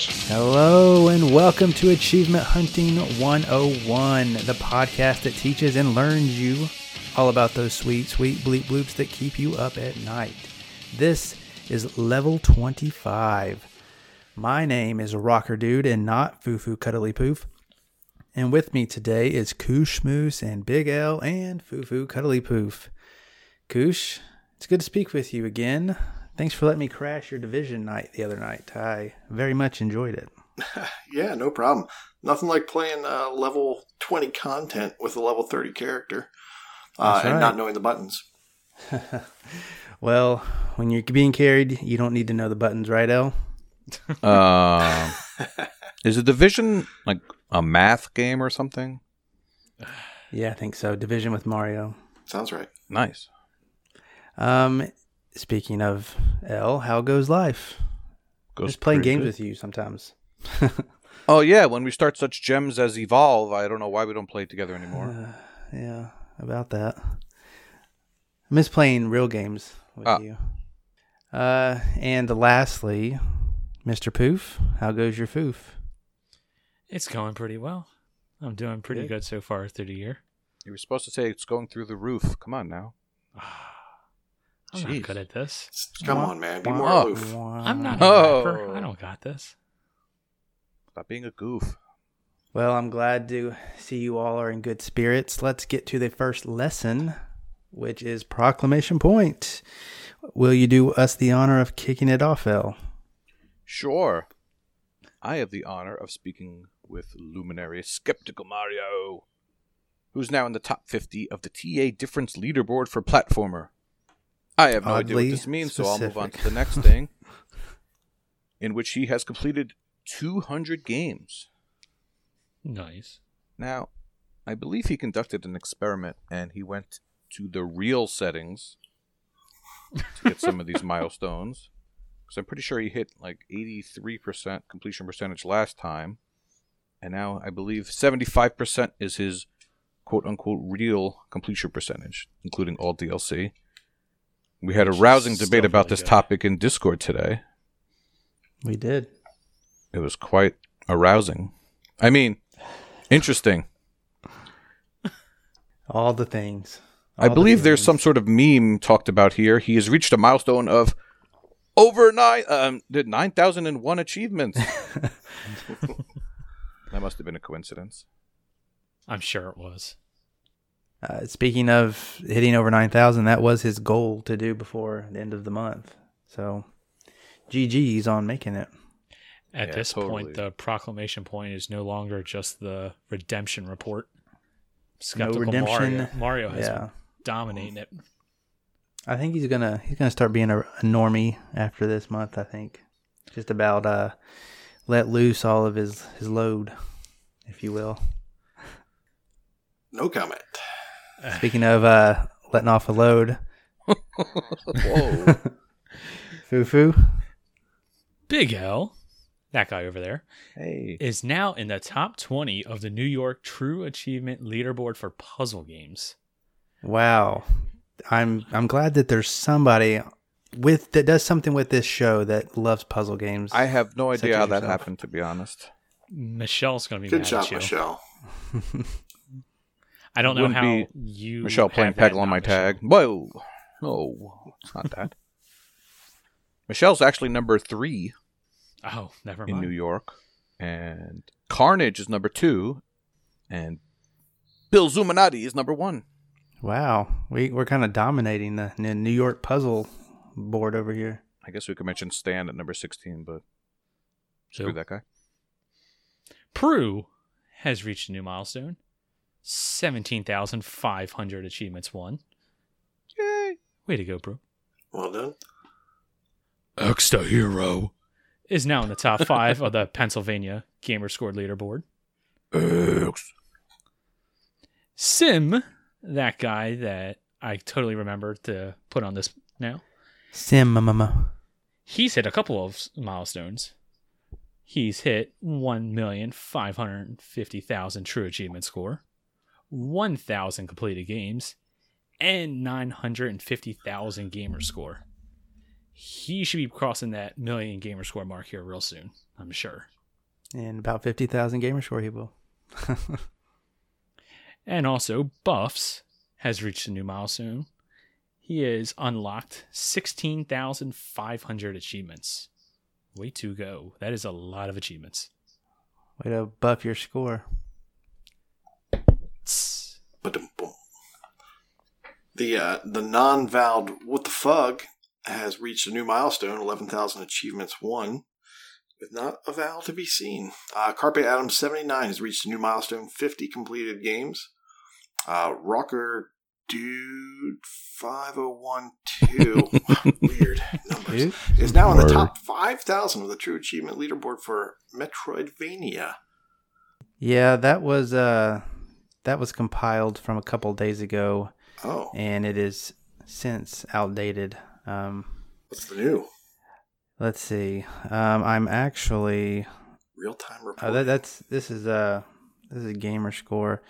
Hello and welcome to Achievement Hunting 101, the podcast that teaches and learns you all about those sweet, sweet bleep bloops that keep you up at night. This is level 25. My name is Rocker Dude and not Fufu Cuddly Poof. And with me today is Koosh Moose and Big L and Foo Fufu Cuddly Poof. Koosh, it's good to speak with you again. Thanks for letting me crash your division night the other night. I very much enjoyed it. Yeah, no problem. Nothing like playing uh, level 20 content with a level 30 character uh, That's and not knowing the buttons. Well, when you're being carried, you don't need to know the buttons, right, L? Uh, is a division like a math game or something? Yeah, I think so. Division with Mario. Sounds right. Nice. Um, speaking of L, how goes life? Goes Just playing games good. with you sometimes. Oh yeah, when we start such gems as Evolve, I don't know why we don't play together anymore. Yeah, about that. I miss playing real games with Ah. you. Uh, and lastly, Mr. Poof, how goes your foof? It's going pretty well. I'm doing pretty Good. good so far through the year. You were supposed to say it's going through the roof. Come on now. I'm Jeez. not good at this. Come Wah, on, man. Be more Oh. aloof. I'm not Oh. a rapper. I don't got this. Stop being a goof. Well, I'm glad to see you all are in good spirits. Let's get to the first lesson, which is Proclamation Point. Will you do us the honor of kicking it off, L? Sure. I have the honor of speaking with luminary Skeptical Mario, who's now in the top 50 of the TA Difference leaderboard for platformer. I have no idea what this means, so I'll move on to the next thing, in which he has completed 200 games. Nice. Now, I believe he conducted an experiment and he went to the real settings to get some of these milestones. Because I'm pretty sure he hit like 83% completion percentage last time. And now I believe 75% is his quote unquote real completion percentage, including all DLC. We had a rousing still debate about really this good. topic in Discord today. We did. It was quite arousing. I mean, interesting. All the things. I All the believe there's some sort of meme talked about here. He has reached a milestone of over nine, um, did nine thousand and one achievements. that must have been a coincidence. I'm sure it was. Uh, speaking of hitting over 9,000, that was his goal to do before the end of the month. So, GG's on making it. At Yeah, this totally. point, the proclamation point is no longer just the redemption report. Skeptical redemption. Mario, Mario has Yeah. been dominating it. I think he's gonna he's gonna start being a, a normie after this month. I think just about uh let loose all of his his load, if you will. No comment. Speaking of uh letting off a load, Whoa! Fufu. Big L, that guy over there, hey, is now in the top 20 of the New York True Achievement leaderboard for puzzle games. Wow, I'm I'm glad that there's somebody with that does something with this show that loves puzzle games. I have no idea as how that yourself. happened. To be honest, Michelle's going to be Good mad job, at you. Michelle. I don't know Wouldn't how be you Michelle playing have Peggle on my tag. Whoa, no, it's not that. Michelle's actually number three Oh, never in. New York, and Carnage is number two, and Bill Zuminati is number one. wow, we we're kind of dominating the, the New York puzzle board over here. I guess we could mention Stan at number sixteen, but screw So, that guy. Prue has reached a new milestone 17,500 achievements won. Yay! Way to go, bro. Well done. X the hero is now in the top five of the Pennsylvania Gamer Scored leaderboard. X. Sim, that guy that I totally remember to put on this now, Sim mama. he's hit a couple of milestones. He's hit 1,550,000 true achievement score, 1,000 completed games, and 950,000 gamer score. he should be crossing that million gamer score mark here real soon. I'm sure. And about 50,000 gamer score he will. And also, Buffs has reached a new milestone. He has unlocked 16,500 achievements. Way to go. That is a lot of achievements. Way to buff your score. The uh, the non-vowed what the fuck has reached a new milestone, eleven thousand achievements won, with not a vowel to be seen. Uh, Carpe Adams seventy nine has reached a new milestone, fifty completed games. Uh, Rocker Dude five oh one two weird numbers is now in the top five thousand of the True Achievement leaderboard for Metroidvania. Yeah, that was uh that was compiled from a couple days ago Oh, and it is since outdated. Um what's the new let's see. Um I'm actually real time report? uh, that, that's this is uh this is a gamer score.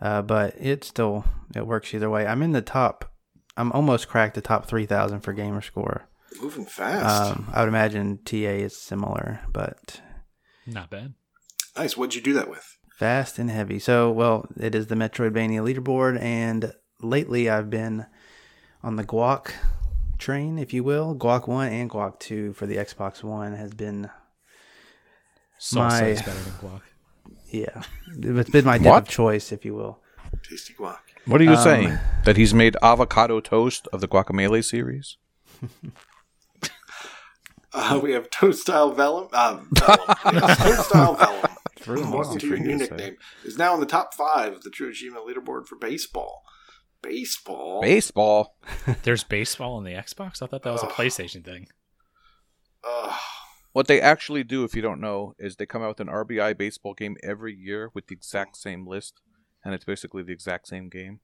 Uh but it still it works either way. I'm in the top I'm almost cracked the top 3000 for gamer score. Moving fast. Um I would imagine TA is similar, but Not bad. nice. What'd you do that with? Fast and heavy. So, well, it is the Metroidvania leaderboard, and lately I've been on the Guac train, if you will. Guac 1 and Guac 2 for the Xbox One has been, Salsa My- is better than guac. yeah, it's been my dip of choice, if you will. Tasty guac. What are you Um, saying? That he's made avocado toast of the guacamole series? Uh, we have toast Style Vellum. Uh, Vellum. Yes, Toad Style Vellum. Threw 'em Welcome off. to your new Fingers, nickname. Is now in the top five of the True Achievement leaderboard for baseball. Baseball. Baseball. There's baseball on the Xbox? I thought that was a PlayStation thing. Ugh. What they actually do, if you don't know, is they come out with an RBI baseball game every year with the exact same list, and it's basically the exact same game.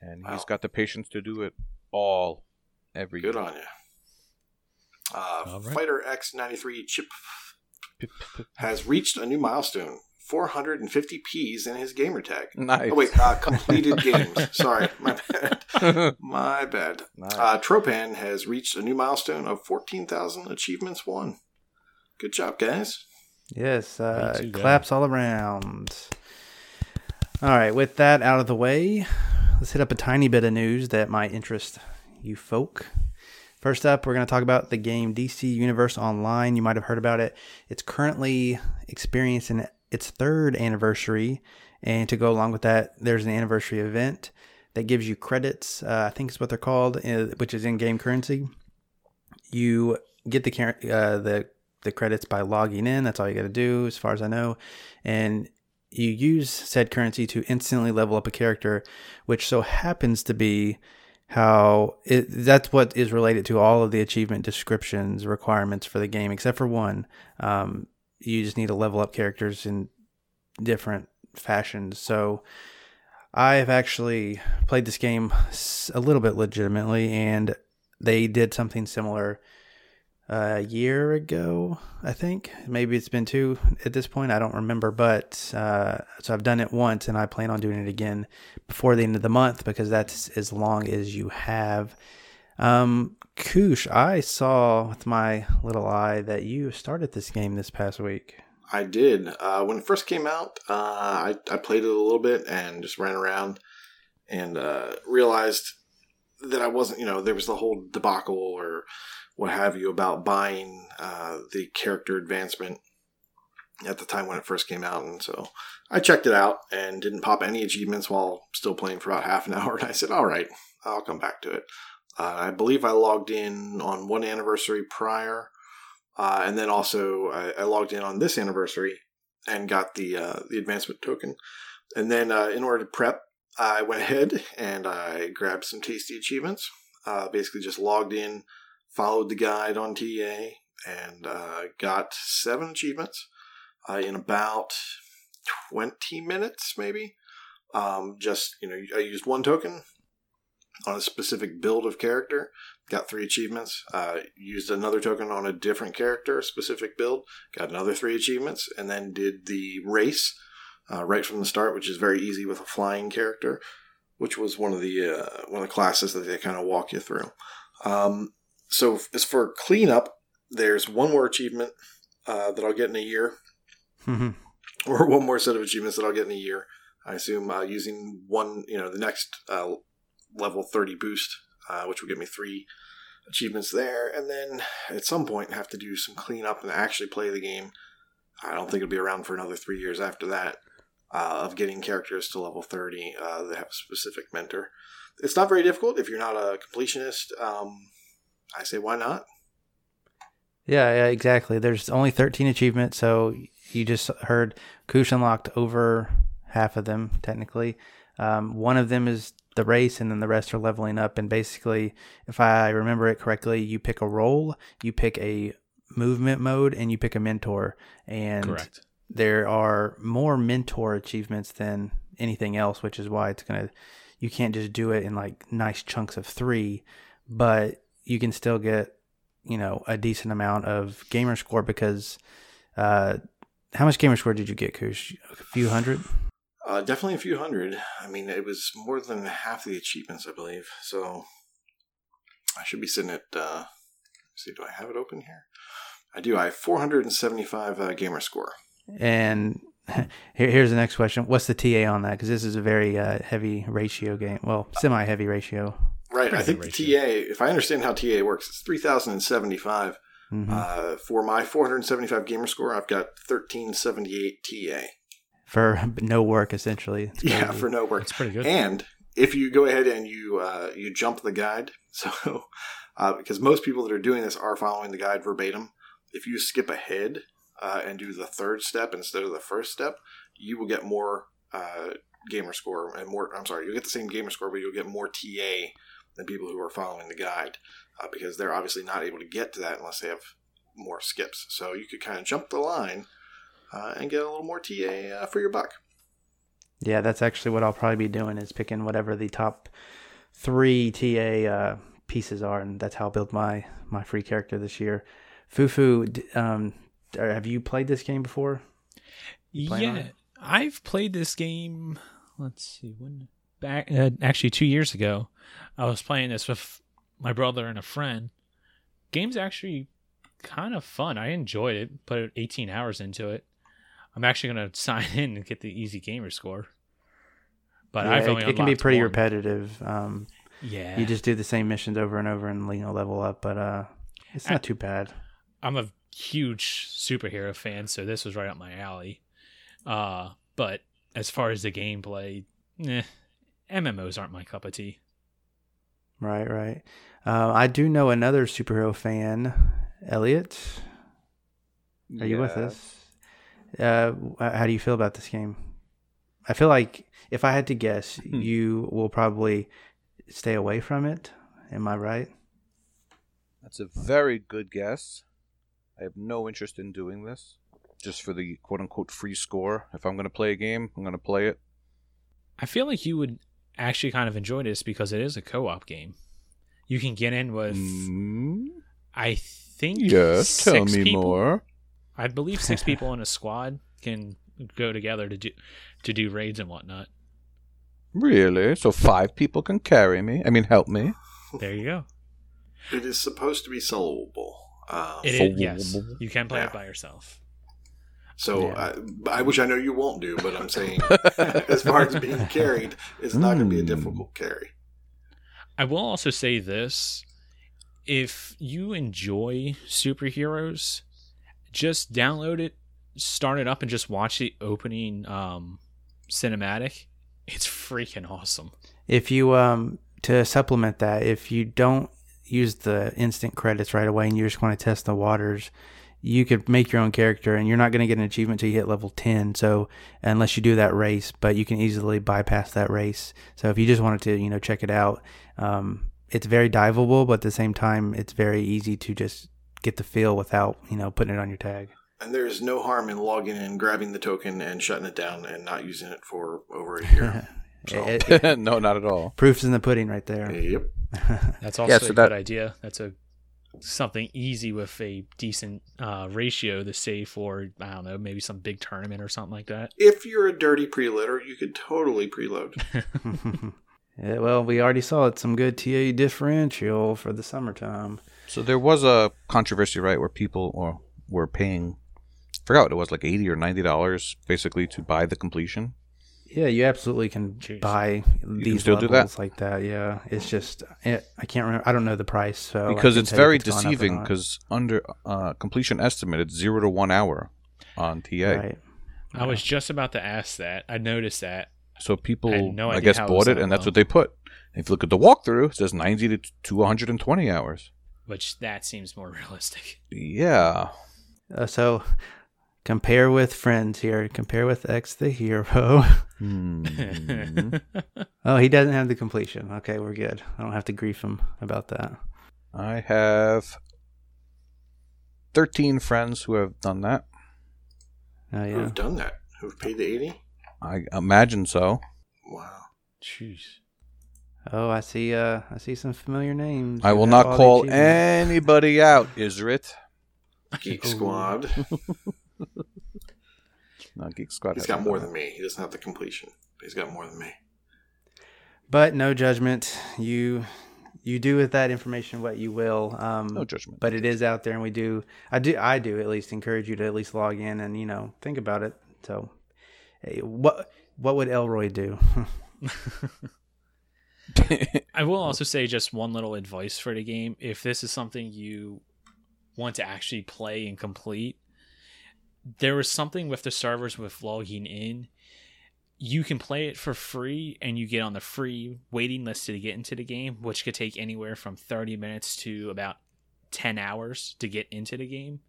And he's got the patience to do it all every good year. Good on you. Uh, All right. Fighter X93 Chip has reached a new milestone 450 Ps in his gamer tag. Nice. Oh, wait, uh, completed games. Sorry, my bad. My bad. Nice. Uh, Tropan has reached a new milestone of 14,000 achievements won. Good job, guys. Yes, uh, too, claps all around. All right, with that out of the way, let's hit up a tiny bit of news that might interest you folk. First up, we're going to talk about the game DC Universe Online. You might have heard about it. It's currently experiencing its third anniversary, and to go along with that, there's an anniversary event that gives you credits. Uh, I think is what they're called, uh, which is in-game currency. You get the uh, the the credits by logging in. That's all you got to do, as far as I know. And you use said currency to instantly level up a character, which so happens to be how it, that's what is related to all of the achievement descriptions requirements for the game, except for one. Um, you just need to level up characters in different fashions. So I have actually played this game a little bit legitimately, and they did something similar a year ago, I think. Maybe it's been two at this point. I don't remember, but uh, so I've done it once, and I plan on doing it again before the end of the month because that's as long as you have. Um, Koosh, I saw with my little eye that you started this game this past week. I did. Uh, when it first came out, uh, I, I played it a little bit and just ran around and uh, realized that I wasn't, you know, there was the whole debacle or what have you about buying uh, the character advancement at the time when it first came out. And so I checked it out and didn't pop any achievements while still playing for about half an hour. And I said, all right, I'll come back to it. Uh, I believe I logged in on one anniversary prior. Uh, and then also I, I logged in on this anniversary and got the uh, the advancement token. And then uh, in order to prep, I went ahead and I grabbed some tasty achievements. Uh, basically, just logged in, followed the guide on TA, and uh, got seven achievements uh, in about twenty minutes, maybe. Um, just you know, I used one token on a specific build of character got three achievements. Uh, used another token on a different character, specific build, got another three achievements, and then did the race uh, right from the start, which is very easy with a flying character, which was one of the uh, one of the classes that they kind of walk you through. Um, so as for cleanup, there's one more achievement uh, that I'll get in a year, Mhm. or one more set of achievements that I'll get in a year. I assume uh, using one, you know, the next uh, level 30 boost, uh, which will give me three achievements there, and then at some point have to do some cleanup and actually play the game. I don't think it'll be around for another three years after that uh, of getting characters to level 30 uh, that have a specific mentor. It's not very difficult if you're not a completionist. Um, I say, why not? Yeah, yeah, exactly. There's only 13 achievements, so you just heard Koosh unlocked over half of them, technically. Um, one of them is the race, and then the rest are leveling up. And basically, if I remember it correctly, you pick a role, you pick a movement mode, and you pick a mentor. And Correct. there are more mentor achievements than anything else, which is why it's gonna. You can't just do it in like nice chunks of three, but you can still get, you know, a decent amount of gamer score because. Uh, how much gamer score did you get, Koosh? A few hundred. Uh, definitely a few hundred. I mean, it was more than half the achievements, I believe. So I should be sitting at. Uh, let's see, do I have it open here? I do. I have 475 uh, gamer score. And here, here's the next question: What's the TA on that? Because this is a very uh, heavy ratio game. Well, semi-heavy ratio. Right. I think good the. TA, if I understand how TA works, it's 3,075. Mhm. Uh, for my 475 gamer score, I've got 1378 TA. For no work, essentially. Yeah, for no work. It's pretty good. And if you go ahead and you uh, you jump the guide, so uh, because most people that are doing this are following the guide verbatim, if you skip ahead uh, and do the third step instead of the first step, you will get more uh, gamer score and more. I'm sorry, you'll get the same gamer score, but you'll get more TA than people who are following the guide uh, because they're obviously not able to get to that unless they have more skips. So you could kind of jump the line uh, and get a little more TA uh, for your buck. Yeah, that's actually what I'll probably be doing is picking whatever the top three TA uh, pieces are, and that's how I'll build my my free character this year. Fufu, d- um, have you played this game before? playing Yeah, it? I've played this game. Let's see, when back uh, actually two years ago, I was playing this with my brother and a friend. Game's actually kind of fun. I enjoyed it. Put 18 hours into it. I'm actually gonna sign in and get the easy gamer score. But Yeah, I've it, only it can be pretty one. repetitive. Um, Yeah, You just do the same missions over and over and you know level up, but uh, it's I- not too bad. I'm a huge superhero fan, so this was right up my alley. Uh, but as far as the gameplay, eh, MMOs aren't my cup of tea. Right, right. Uh, I do know another superhero fan, Elliot. Are you with us? Uh, how do you feel about this game? I feel like if I had to guess, Hmm. you will probably stay away from it. Am I right? That's a very good guess. I have no interest in doing this. Just for the quote unquote free score. If I'm going to play a game, I'm going to play it. I feel like you would actually kind of enjoy this because it is a co-op game. You can get in with, Mm, I think, yes, tell me people. more. I believe six people in a squad can go together to do to do raids and whatnot. Really? So five people can carry me? I mean, help me? There you go. It is supposed to be soloable. Um, It So- is, yes, you can play Yeah. it by yourself. So Yeah. I, I wish I know you won't do, but I'm saying as far as being carried, it's not going to be a Mm. difficult carry. I will also say this: if you enjoy superheroes, just download it, start it up, and just watch the opening um, cinematic. It's freaking awesome. If you um to supplement that, if you don't use the instant credits right away and you just want to test the waters, you could make your own character and you're not going to get an achievement until you hit level 10. So unless you do that race, but you can easily bypass that race. So if you just wanted to, you know, check it out, um, it's very diveable, but at the same time, it's very easy to just get the feel without, you know, putting it on your tag. And there is no harm in logging in, grabbing the token, and shutting it down, and not using it for over a year. So- It- it- no, not at all. proof's in the pudding right there. yep. That's also Yeah, a so good idea. That's a something easy with a decent uh, ratio to save for. I don't know, maybe some big tournament or something like that. If you're a dirty preloader, you could totally preload. yeah, well, we already saw it. Some good TA differential for the summertime. So there was a controversy, right, where people or were paying, I forgot what it was, like eighty or ninety dollars, basically to buy the completion. Yeah, you absolutely can Jeez. buy can these still do levels that? like that. Yeah, it's just it, I can't remember. I don't know the price, so because it's very if gone up or deceiving. Because under uh, completion estimate, it's zero to one hour on TA. right. I was just about to ask that. I noticed that. So people, I no I guess, bought it, and that's what they put. If you look at the walkthrough, it says ninety to two hundred and twenty hours. Which that seems more realistic. Yeah, Uh, so compare with friends here. Compare with X the hero. Hmm. oh, he doesn't have the completion. Okay, we're good. I don't have to grief him about that. I have thirteen friends who have done that. Oh yeah. Who've done that? Who've paid the eighty? I imagine so. Wow. Jeez. Oh, I see. Uh, I see some familiar names. I will not call anybody out, Isrit. Geek Squad. No, Geek Squad. He's hasn't got more than me. He doesn't have the completion. but He's got more than me. But no judgment. You you do with that information what you will. Um. No judgment. but it is out there, and we do. I do. I do at least encourage you to at least log in and you know think about it. So, hey, what what would Elroy do? I will also say just one little advice for the game. If this is something you want to actually play and complete, there was something with the servers with logging in. You can play it for free and you get on the free waiting list to get into the game, which could take anywhere from 30 minutes to about 10 hours to get into the game.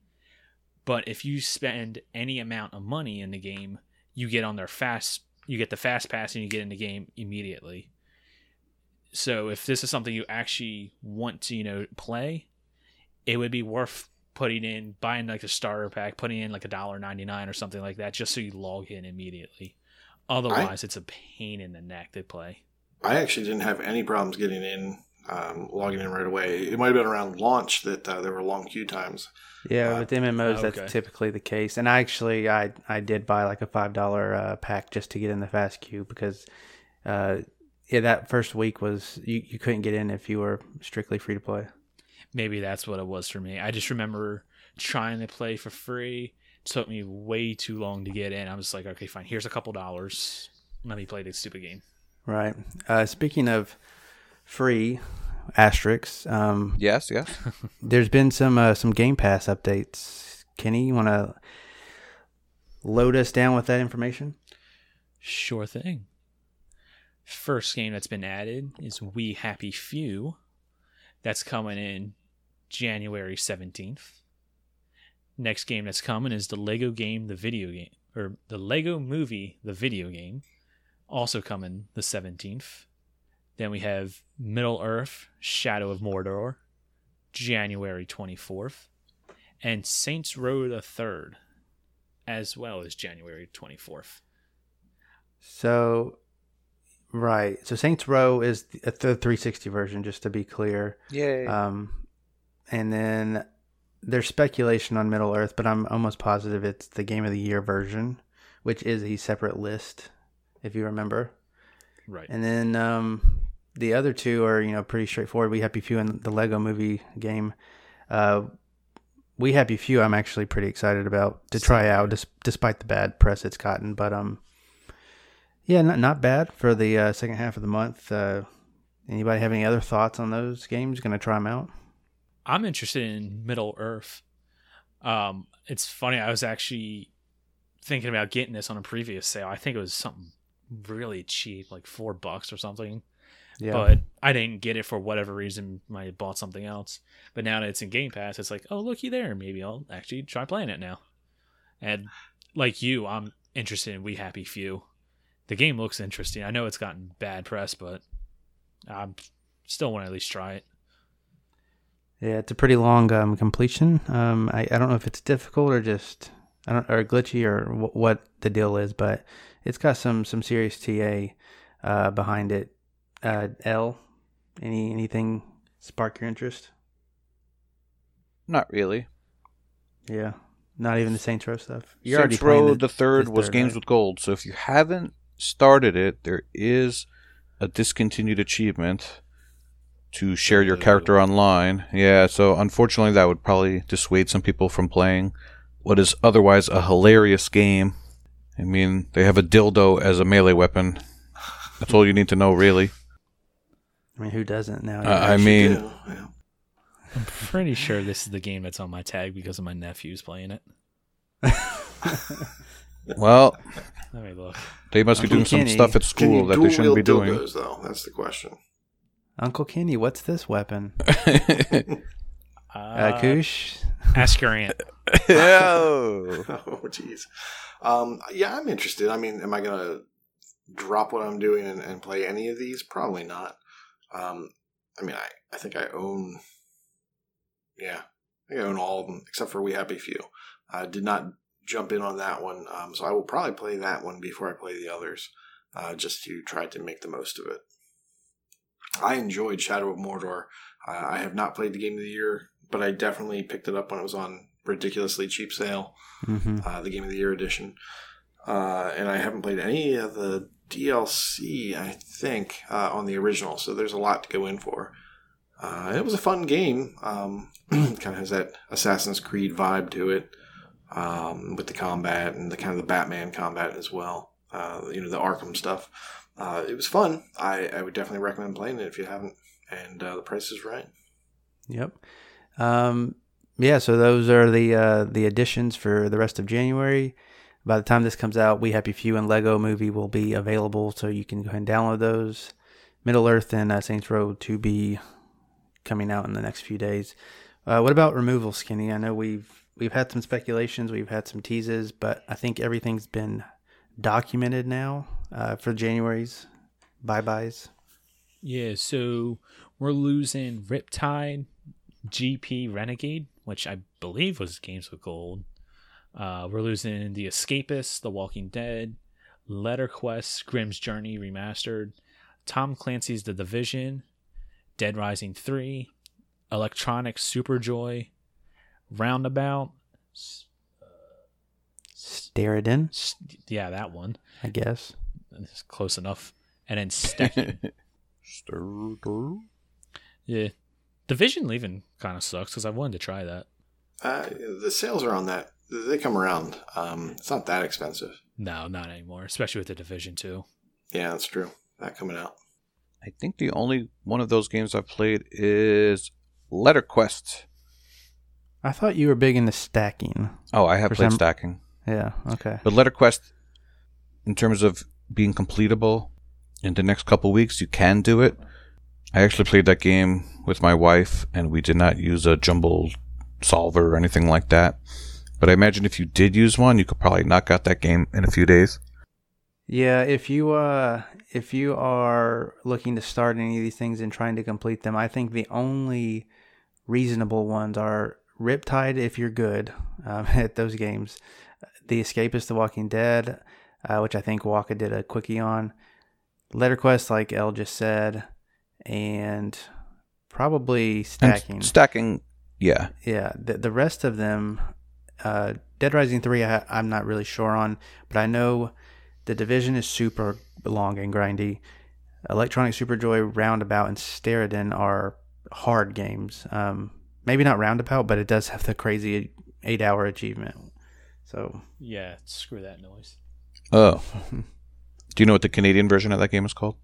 But if you spend any amount of money in the game, you get on their fast you get the fast pass and you get in the game immediately. So if this is something you actually want to, you know, play, it would be worth putting in buying like a starter pack, putting in like a dollar ninety nine or something like that, just so you log in immediately. Otherwise, it's a pain in the neck to play. I actually didn't have any problems getting in, um, logging in right away. It might have been around launch that uh, there were long queue times. Yeah, Uh, with MMOs, okay. that's typically the case. And actually, I I did buy like a five dollar uh, pack just to get in the fast queue because, uh, yeah, that first week was you, you couldn't get in if you were strictly free to play. Maybe that's what it was for me. I just remember trying to play for free. It took me way too long to get in. I was like, okay, fine. Here's a couple dollars. Let me play this stupid game. Right. Uh, speaking of free asterisks, um, yes, yes. there's been some uh, some Game Pass updates. Kenny, you want to load us down with that information? Sure thing. First game that's been added is We Happy Few. That's coming in January 17th. Next game that's coming is the Lego game, the video game, or the Lego movie, the video game, also coming the 17th. Then we have Middle Earth, Shadow of Mordor, January 24th, and Saints Row the Third, as well as January 24th. So, right. So Saints Row is the, the 360 version, just to be clear. Yeah. Um, and then there's speculation on Middle Earth, but I'm almost positive it's the Game of the Year version, which is a separate list, if you remember. Right. And then um, the other two are, you know, pretty straightforward. We Happy Few and the Lego Movie game. Uh, we Happy Few, I'm actually pretty excited about to try out, dis- despite the bad press it's gotten. But um, yeah, not not bad for the uh, second half of the month. Uh, anybody have any other thoughts on those games? Going to try them out? I'm interested in Middle Earth. Um, it's funny. I was actually thinking about getting this on a previous sale. I think it was something really cheap, like four bucks or something. Yeah. But I didn't get it for whatever reason. I bought something else. But now that it's in Game Pass, it's like, oh, looky there. Maybe I'll actually try playing it now. And like you, I'm interested in We Happy Few. The game looks interesting. I know it's gotten bad press, but I still want to at least try it. Yeah, it's a pretty long um, completion. Um, I, I don't know if it's difficult or just I don't or glitchy or w- what the deal is, but it's got some some serious TA uh, behind it. Uh, L, any anything spark your interest? Not really. Yeah, not even the Saints Row stuff. You're Saints Row the, the third was third, Games right? with Gold. So if you haven't started it, there is a discontinued achievement to share your character online. Yeah, so unfortunately, that would probably dissuade some people from playing what is otherwise a hilarious game. I mean, they have a dildo as a melee weapon. That's all you need to know, really. I mean, who doesn't now? Uh, I mean, Yeah, yeah. I'm pretty sure this is the game that's on my tag because of my nephew's playing it. well, Let me look. they must be Uncle doing some stuff at school that they shouldn't be dual doing. dildos, though? That's the question. Uncle Kenny, what's this weapon? Uh, Koosh? ask your aunt. oh. oh, jeez. Um, yeah, I'm interested. I mean, am I going to drop what I'm doing and, and play any of these? Probably not. Um, I mean, I, I think I own, yeah, I think I own all of them except for We Happy Few. I did not jump in on that one, um, so I will probably play that one before I play the others, uh, just to try to make the most of it. I enjoyed Shadow of Mordor. Uh, I have not played the game of the year, but I definitely picked it up when it was on ridiculously cheap sale hmm uh, the Game of the Year edition. Uh, and I haven't played any of the DLC, I think, uh, on the original, so there's a lot to go in for. Uh, it was a fun game. Um, kind of has that Assassin's Creed vibe to it, um, with the combat and the kind of the Batman combat as well. Uh, you know, the Arkham stuff. Uh, it was fun. I, I would definitely recommend playing it if you haven't, and uh, the price is right. Yep. Um, yeah, so those are the uh, the additions for the rest of January. By the time this comes out, We Happy Few and Lego Movie will be available, so you can go ahead and download those. Middle Earth and uh, Saints Row to be coming out in the next few days. Uh, what about removal, Skinny? I know we've we've had some speculations, we've had some teases, but I think everything's been documented now uh, for January's bye byes. Yeah, so we're losing Riptide, GP Renegade, which I believe was Games with Gold. Uh, we're losing The Escapist, The Walking Dead, Letter Quest, Grimm's Journey Remastered, Tom Clancy's The Division, Dead Rising 3, Electronic Superjoy, Roundabout, s- Steredenn, s- yeah, that one. I guess. It's close enough. And then Stecky. Stir- yeah. Division leaving kind of sucks because I wanted to try that. Uh, the sales are on that. They come around. Um, it's not that expensive. No, not anymore, especially with the Division 2. Yeah, that's true. That coming out. I think the only one of those games I've played is Letter Quest. I thought you were big into stacking. Oh, I have For played some- stacking. Yeah, okay. But Letter Quest, in terms of being completable in the next couple weeks, you can do it. I actually played that game with my wife, and we did not use a jumble solver or anything like that. But I imagine if you did use one, you could probably knock out that game in a few days. Yeah, if you uh if you are looking to start any of these things and trying to complete them, I think the only reasonable ones are Riptide if you're good um, at those games, The Escapist, The Walking Dead, uh, which I think Waka did a quickie on, Letterquest, like El just said, and probably And stacking. stacking, yeah. Yeah, the the rest of them, uh, Dead Rising three, I, I'm not really sure on, but I know the division is super long and grindy. Electronic Superjoy, Roundabout, and Steredenn are hard games. Um, maybe not Roundabout, but it does have the crazy eight hour achievement. So Yeah, screw that noise. Oh. Do you know what the Canadian version of that game is called?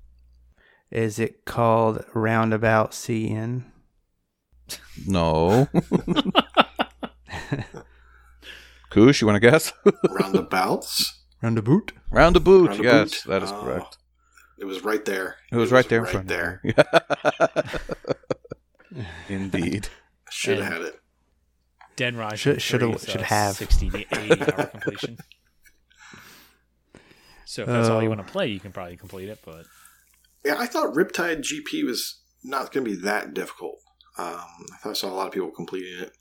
is it called Roundabout CN? No. Koosh, you want to guess? Roundabouts. Roundabout. Round the. Round yes, boot. that is Oh. correct. It was right there. It was right there in right front there. of you. Indeed. Should have had it. Dead Rising Should- shoulda- 3 should have. 60 to 80 hour completion. So if that's all you Oh. want to play, you can probably complete it, but Yeah, I thought Riptide GP was not going to be that difficult. Um, I thought I saw a lot of people completing it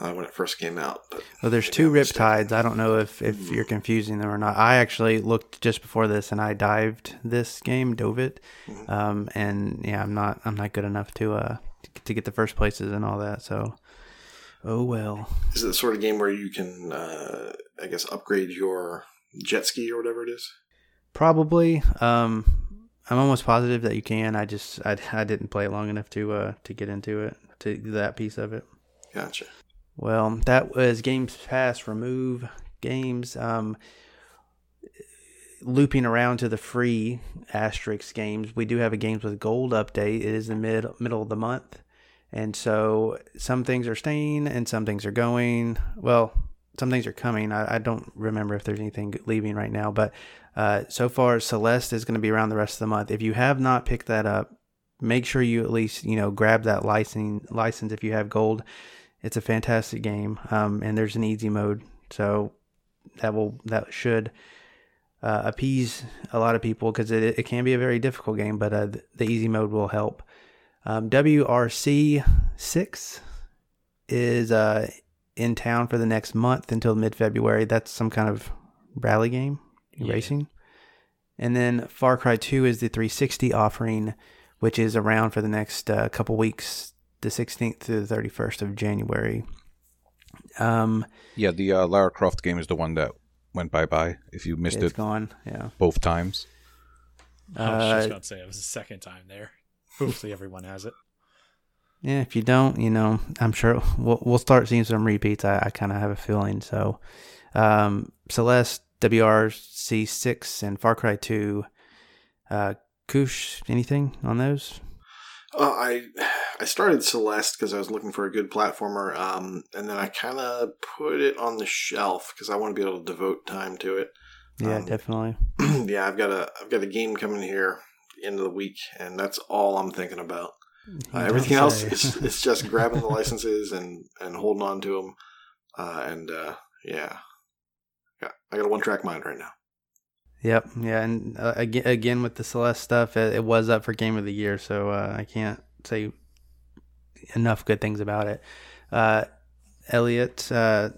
uh, when it first came out. But Well, there's two I'm. Riptides. I don't know if, if Hmm. you're confusing them or not. I actually looked just before this and I dived this game, dove it, Mhm. um, and yeah, I'm not I'm not good enough to uh to get the first places and all that. So, oh well. Is it the sort of game where you can, uh, I guess, upgrade your jet ski or whatever it is? Probably. Um, I'm almost positive that you can. I just I, I didn't play it long enough to uh to get into it to that piece of it. Gotcha. Well, that was Games Pass remove games. Um, looping around to the free asterisk games, we do have a games with gold update. It is the mid middle of the month, and so some things are staying and some things are going. Well, some things are coming. I, I don't remember if there's anything leaving right now, but uh, so far Celeste is going to be around the rest of the month. If you have not picked that up, make sure you at least you know grab that license license if you have gold. It's a fantastic game, um, and there's an easy mode, so that will that should uh, appease a lot of people because it, it can be a very difficult game, but uh, the easy mode will help. Um, WRC six is uh, in town for the next month until mid February. That's some kind of rally game, Yeah. racing. And then Far Cry 2 is the 360 offering, which is around for the next uh, couple weeks, the 16th to the 31st of January. Um, Yeah, the uh, Lara Croft game is the one that went bye bye. If you missed it's it gone. Yeah. both times. I was just Uh, about to say it was the second time there. Hopefully everyone has it. Yeah, if you don't, you know, I'm sure we'll we'll start seeing some repeats. I, I kind of have a feeling. So, um, Celeste, WRC six, and Far Cry two. Uh, Koosh, anything on those? Uh, I I started Celeste because I was looking for a good platformer, um, and then I kind of put it on the shelf because I want to be able to devote time to it. Yeah, Um, definitely. yeah, I've got a I've got a game coming here end of the week, and that's all I'm thinking about. Uh, everything else is it's just grabbing the licenses and and holding on to them, uh, and uh, yeah, yeah, I got a one track mind right now. Yep, yeah, and uh, again, again with the Celeste stuff, it, it was up for Game of the Year, so uh, I can't say enough good things about it. Uh, Elliot, uh,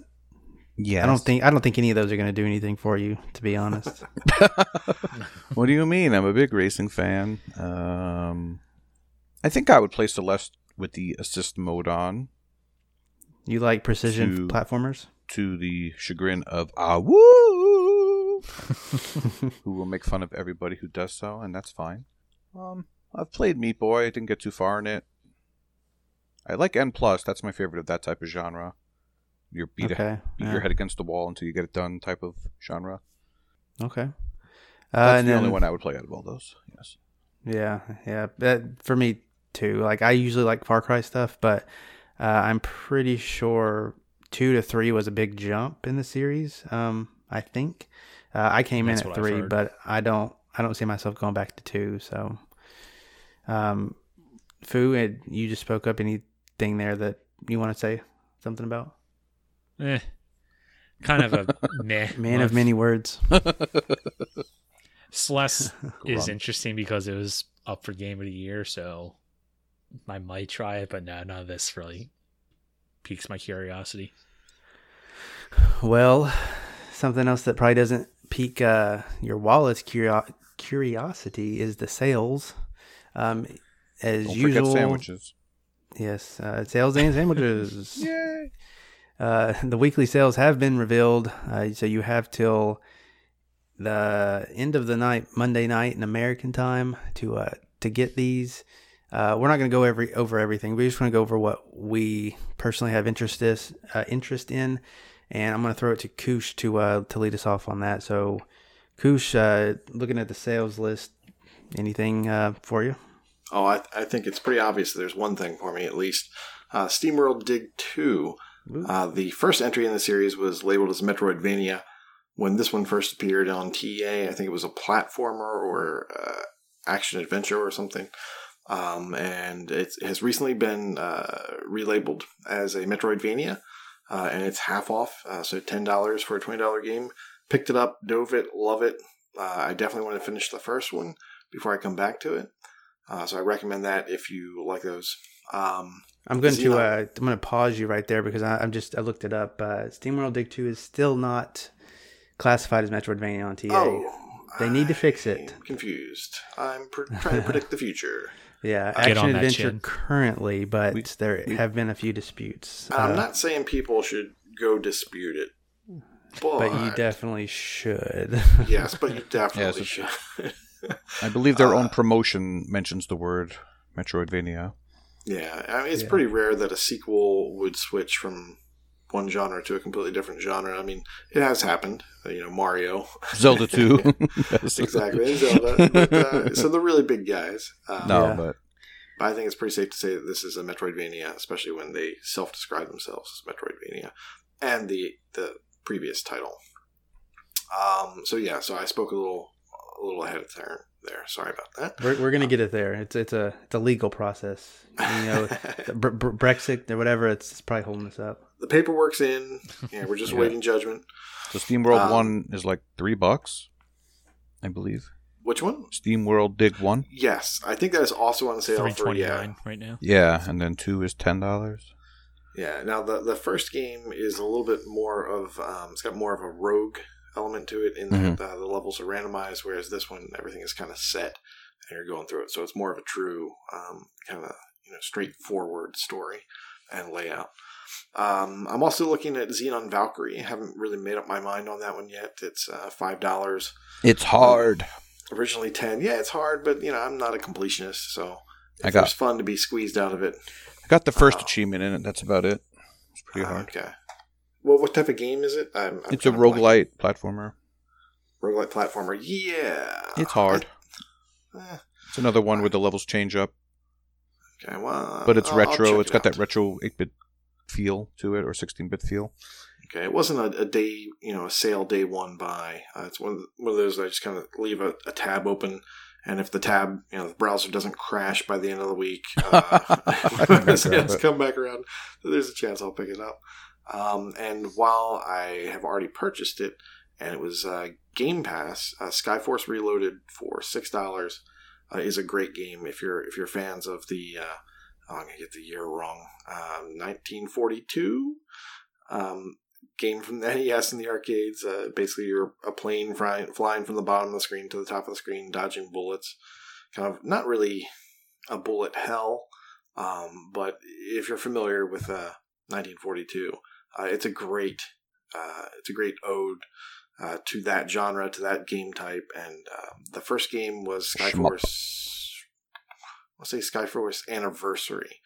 Yeah. I don't think I don't think any of those are going to do anything for you, to be honest. what do you mean? I'm a big racing fan. Um, I think I would play Celeste with the assist mode on, you like precision To- platformers? to the chagrin of Awoo, who will make fun of everybody who does so, and that's fine. Um, I've played Meat Boy. I didn't get too far in it. I like N plus. That's my favorite of that type of genre. You beat, a, beat yeah. your head against the wall until you get it done type of genre. Okay. Uh, That's and the then, only one I would play out of all those. Yes. Yeah, yeah. That, for me too. Like I usually like Far Cry stuff, but uh, I'm pretty sure two to three was a big jump in the series. Um, I think uh, I came That's in at three, but I don't. I don't see myself going back to two. So, um, Fu, Ed, you just spoke up. Anything there that you want to say something about? Eh. Kind of a meh. Man of many words. Celeste is interesting because it was up for game of the year, so I might try it, but no, none of this really piques my curiosity. Well, something else that probably doesn't pique uh, your wallet's curio- curiosity is the sales. Um, as Don't usual, sandwiches. Yes, uh, sales and sandwiches. Yay! Uh, the weekly sales have been revealed, uh, so you have till the end of the night, Monday night in American time, to uh, to get these. Uh, we're not going to go every over everything. We just want to go over what we personally have interest is, uh, interest in, and I'm going to throw it to Koosh to to lead us off on that. So, Koosh, looking at the sales list, anything for you? Oh, I, I think it's pretty obvious. There's one thing for me at least. SteamWorld Dig 2. Uh, the first entry in the series was labeled as Metroidvania. When this one first appeared on TA, I think it was a platformer or uh, action adventure or something. Um, and it has recently been uh, relabeled as a Metroidvania, uh, and it's half off, uh, so ten dollars for a twenty dollar game. Picked it up, dove it, love it. Uh, I definitely want to finish the first one before I come back to it. So I recommend that if you like those. Um, I'm going to Xenon. uh, I'm going to pause you right there because I, I'm just I looked it up. Uh, SteamWorld Dig 2 is still not classified as Metroidvania on TA. oh, They need to fix it. I'm confused. I'm pr- trying to predict the future. Yeah, Get action adventure Chin. currently, but We- there we- have been a few disputes. I'm Uh, not saying people should go dispute it, but, but you definitely should. yes, but you definitely Yes, should. I believe their own Uh, promotion mentions the word Metroidvania. Yeah, I mean, it's Yeah. pretty rare that a sequel would switch from one genre to a completely different genre. I mean, it has happened. Uh, You know, Mario. Zelda 2. Yes. exactly. Zelda. But, uh, so the really big guys. Uh, No, Yeah. but But I think it's pretty safe to say that this is a Metroidvania, especially when they self-describe themselves as Metroidvania, and the the previous title. Um. So yeah. So I spoke a little a little ahead of turn there. Sorry about that. We're, we're gonna get it there. It's it's a it's a legal process. You know, the Bre- Bre- Brexit or whatever. It's, it's probably holding us up. the paperwork's in. Yeah, we're just Yeah. waiting judgment. the Steam World Um, 1 is like 3 bucks, I believe. Which one? Steam World Dig 1. Yes, I think that is also on sale Three for yeah. right now. Yeah, and then 2 is $10. Yeah. Now the the first game is a little bit more of um, it's got more of a rogue element to it in that uh, the levels are randomized, whereas this one everything is kind of set and you're going through it, so it's more of a true um, kind of you know straightforward story and layout. Um, I'm also looking at Xenon Valkyrie. I haven't really made up my mind on that one yet. It's uh, five dollars. It's hard. Originally ten. Yeah, it's hard, but you know I'm not a completionist, so I if got- there's fun to be squeezed out of it. I got the first Oh. achievement in it. That's about it. It's pretty Uh, hard. Okay. Well, what type of game is it? I'm, I'm It's a roguelite platformer. roguelite platformer. Yeah, It's hard. Eh, It's another one where the levels change up, okay, well, but it's I'll- I'll retro. check It's it got out. that retro 8-bit feel to it, or 16-bit feel. Okay, it wasn't a, a day, you know, a sale day one buy. Uh, it's one of, the, one of those I just kind of leave a, a tab open, and if the tab, you know, the browser doesn't crash by the end of the week, uh, sales come back around, there's a chance I'll pick it up. Um, and while I have already purchased it, and it was uh, Game Pass, uh, Skyforce Reloaded for six dollars uh, is a great game if you're if you're fans of the. Uh, oh, I'm gonna get the year wrong. Um, 1942. Um, game from the NES in the arcades. Uh, basically, you're a plane fly, flying from the bottom of the screen to the top of the screen, dodging bullets. Kind of not really a bullet hell, um, but if you're familiar with uh, 1942, uh, it's a great, uh, it's a great ode uh, to that genre, to that game type. And uh, the first game was. Skyforce. I'll say Skyforce Anniversary,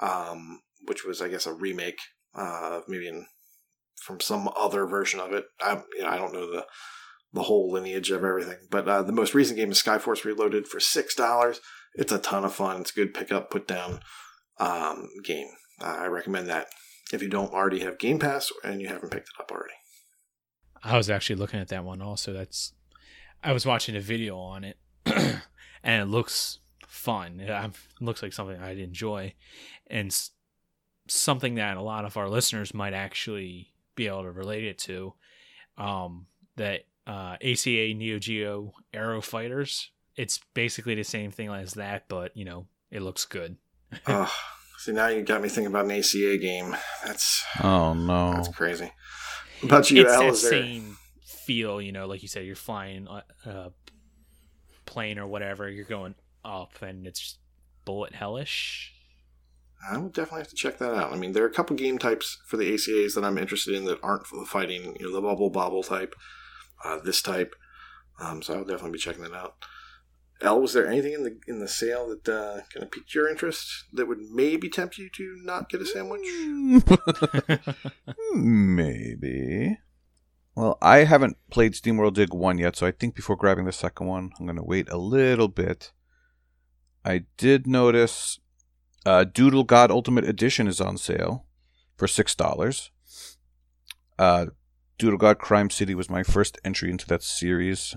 um, which was, I guess, a remake uh, maybe in from some other version of it. I you know, I don't know the the whole lineage of everything, but uh, the most recent game is Skyforce Reloaded for six dollars. It's a ton of fun. It's a good pick up, put down um, game. Uh, I recommend that if you don't already have Game Pass and you haven't picked it up already. I was actually looking at that one also. That's I was watching a video on it, and it looks fun. It, looks like something I'd enjoy, and something that a lot of our listeners might actually be able to relate it to. Um, that uh, ACA Neo Geo Aero Fighters. It's basically the same thing as that, but you know, it looks good. Ugh. See, now you got me thinking about an ACA game. That's Oh no! that's crazy. What about you, it's Al? that Is there- same feel, you know, like you said, you're flying a, a plane or whatever, you're going up, and it's bullet hellish. I will definitely have to check that out. I mean, there are a couple game types for the ACAs that I'm interested in that aren't for the fighting. You know, the bubble bobble type, uh, this type. Um, so I'll definitely be checking that out. El, was there anything in the in the sale that uh, kind of piqued your interest that would maybe tempt you to not get a sandwich? Maybe. Well, I haven't played SteamWorld Dig 1 yet, so I think before grabbing the second one, I'm going to wait a little bit. I did notice uh, Doodle God Ultimate Edition is on sale for $6. Uh, Doodle God Crime City was my first entry into that series.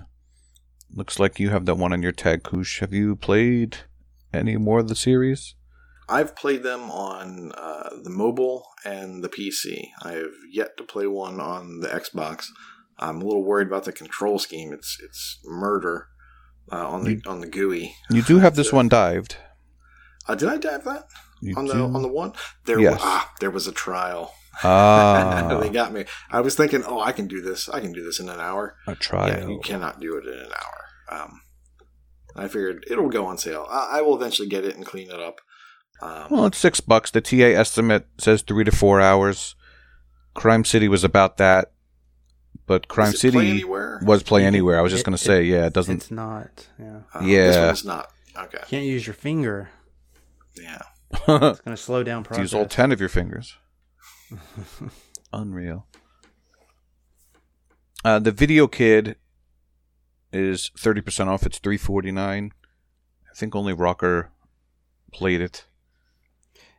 Looks like you have that one on your tag, Koosh. Have you played any more of the series? I've played them on uh, the mobile and the PC. I have yet to play one on the Xbox. I'm a little worried about the control scheme. It's it's murder uh, on the on the GUI. You do have this one dived. Uh, did I dive that You on the do? on the one? There Yes. was ah, there was a trial. Ah, they got me. I was thinking, oh, I can do this. I can do this in an hour. a Yeah, trial. you cannot do it in an hour. Um, I figured it'll go on sale. I, I will eventually get it and clean it up. Um, Well, it's six bucks. The TA estimate says three to four hours. Crime City was about that, but Crime Does it play City anywhere? was play anywhere. I was just It- gonna it- say, yeah, it doesn't. It's not. Yeah. Uh, Yeah. This one is not. Okay. You Can't use your finger. Yeah. It's gonna slow down to use all ten of your fingers. Unreal. Uh, the Video Kid is thirty percent off. It's three forty nine. I think only Rocker played it.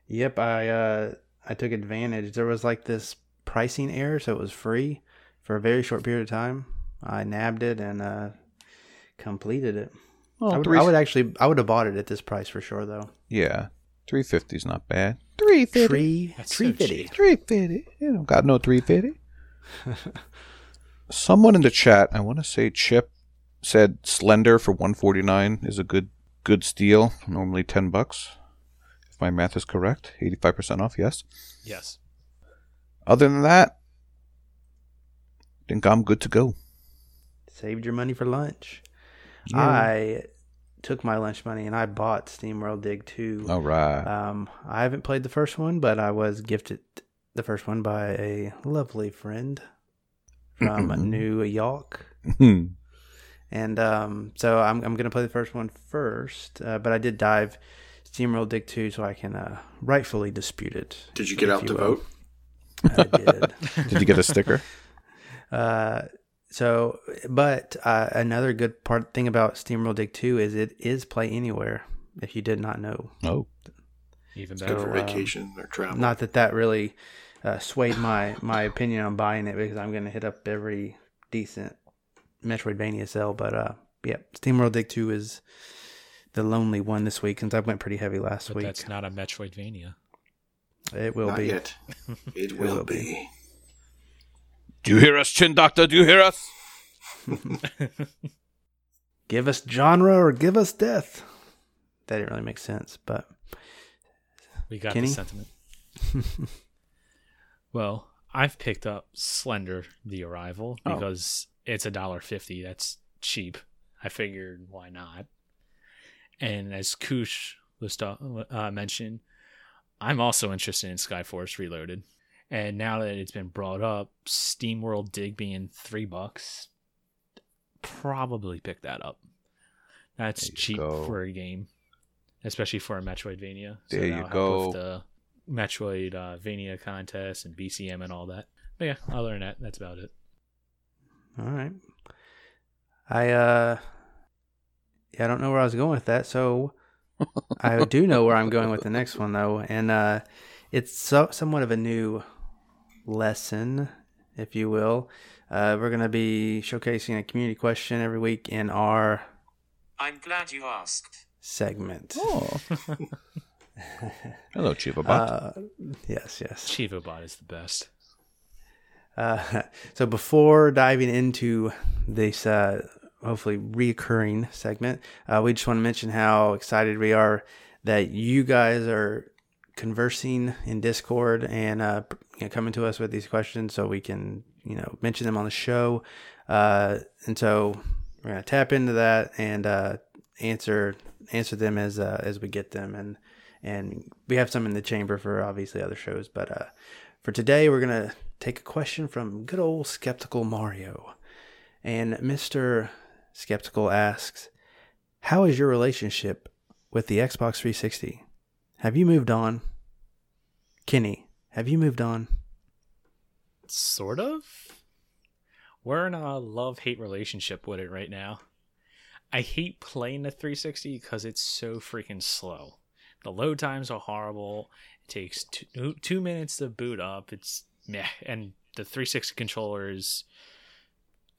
Yep, I uh I took advantage. There was like this pricing error, so it was free for a very short period of time. I nabbed it and uh completed it. Oh, I, would, three- I would actually I would have bought it at this price for sure though. yeah, three fifty is not bad. Three fifty. Tree That's tree so fifty. Three fifty. You don't got no three fifty. Someone in the chat, I want to say Chip, said Slender for one forty nine is a good good steal. Normally ten bucks, if my math is correct. Eighty five percent off. Yes. Yes. Other than that, I think I'm good to go. Saved your money for lunch. Yeah. I took my lunch money and I bought SteamWorld Dig 2. All right. Um, I haven't played the first one, but I was gifted the first one by a lovely friend from New York. And um, so I'm, I'm going to play the first one first, uh, but I did dive SteamWorld Dig 2 so I can uh, rightfully dispute it. Did you get if out to will. vote? I did. Did you get a sticker? Uh, so, but uh, another good part thing about SteamWorld Dig 2 is it is play anywhere. If you did not know, Oh, Even Good better. for So, um, vacation or travel. not that that really uh, swayed my my opinion on buying it because I'm going to hit up every decent Metroidvania sale. But uh, yeah, SteamWorld Dig 2 is the lonely one this week since I went pretty heavy last but week. that's not a Metroidvania. It will Not be. yet. It will, will be. be. do you hear us, Chin Doctor? Do you hear us? Give us genre or give us death. That didn't really make sense, but We got Kenny? the sentiment. well, I've picked up Slender: The Arrival Oh. because it's a dollar fifty. That's cheap. I figured why not. And as Koosh was uh, mentioned, I'm also interested in Skyforce Reloaded. And now that it's been brought up, SteamWorld Dig being three bucks, probably pick that up. That's cheap go. for a game, especially for a Metroidvania. There you go. With the Metroidvania contest and BCM and all that. But yeah, other than that, that's about it. All right. I uh yeah, I don't know where I was going with that, so I do know where I'm going with the next one though, and uh it's so, somewhat of a new lesson, if you will. Uh, we're gonna be showcasing a community question every week in our I'm glad you asked. segment. Oh. Hello, Chibabot. Uh, yes, yes. Chivobot is the best. Uh, so before diving into this uh, hopefully reoccurring segment, uh, we just want to mention how excited we are that you guys are conversing in Discord and uh, you know, coming to us with these questions so we can you know mention them on the show. Uh, and so we're gonna tap into that and uh, answer answer them as uh, as we get them and and we have some in the chamber for obviously other shows, but uh, for today we're gonna take a question from good old skeptical Mario, and Mister Skeptical asks, "How is your relationship with the Xbox 360? Have you moved on?" Kenny, have you moved on? Sort of. We're in a love hate relationship with it right now. I hate playing the 360 because it's so freaking slow. The load times are horrible. It takes two, two minutes to boot up. It's meh. And the 360 controller is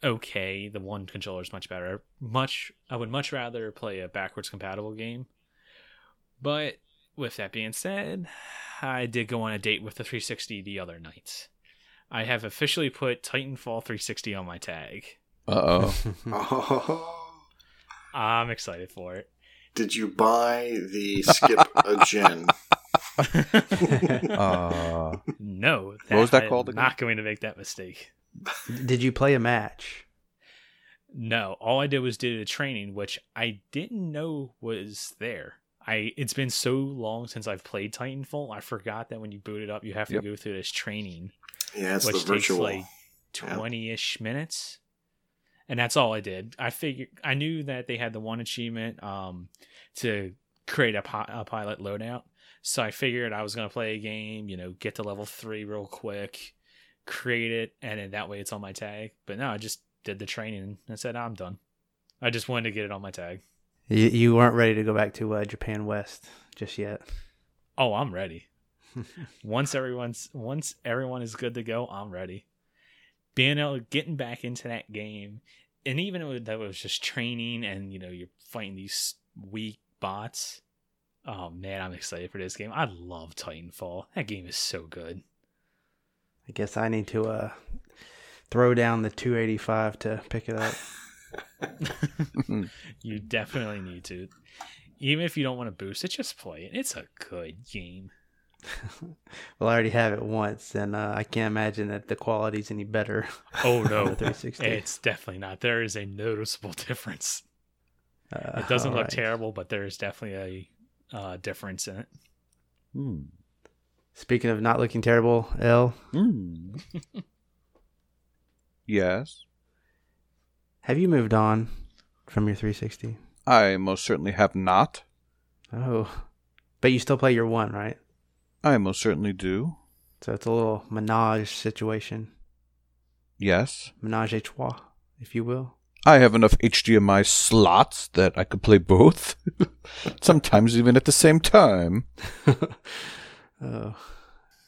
okay. The one controller is much better. Much. I would much rather play a backwards compatible game. But with that being said, I did go on a date with the 360 the other night. I have officially put Titanfall 360 on my tag. Uh oh. Oh. I'm excited for it. Did you buy the skip a gen? Uh, No, What was that I'm called again? Not going to make that mistake. Did you play a match? No, all I did was did a training, which I didn't know was there. I it's been so long since I've played Titanfall, I forgot that when you boot it up, you have to Yep. go through this training, Yeah, it's which the takes virtual. like 20-ish minutes. And that's all I did. I figured I knew that they had the one achievement um to create a, pi- a pilot loadout. So I figured I was going to play a game, you know, get to level 3 real quick, create it and then that way it's on my tag. But no, I just did the training and said I'm done. I just wanted to get it on my tag. You, you weren't ready to go back to uh, Japan West just yet. Oh, I'm ready. once everyone's once everyone is good to go, I'm ready. Being able getting back into that game, and even though that was just training, and you know you're fighting these weak bots. Oh man, I'm excited for this game. I love Titanfall. That game is so good. I guess I need to uh, throw down the 285 to pick it up. You definitely need to. Even if you don't want to boost it, just play it. It's a good game. well, I already have it once, and uh, I can't imagine that the quality's any better. Oh no, 360. it's definitely not. There is a noticeable difference. Uh, It doesn't look alright. terrible, but there is definitely a uh, difference in it. Hmm. Speaking of not looking terrible, L, Hmm. yes, have you moved on from your 360? I most certainly have not. Oh, but you still play your one, right? I most certainly do. So it's a little menage situation, Yes. menage a trois, if you will. I have enough HDMI slots that I could play both. Sometimes even at the same time. oh,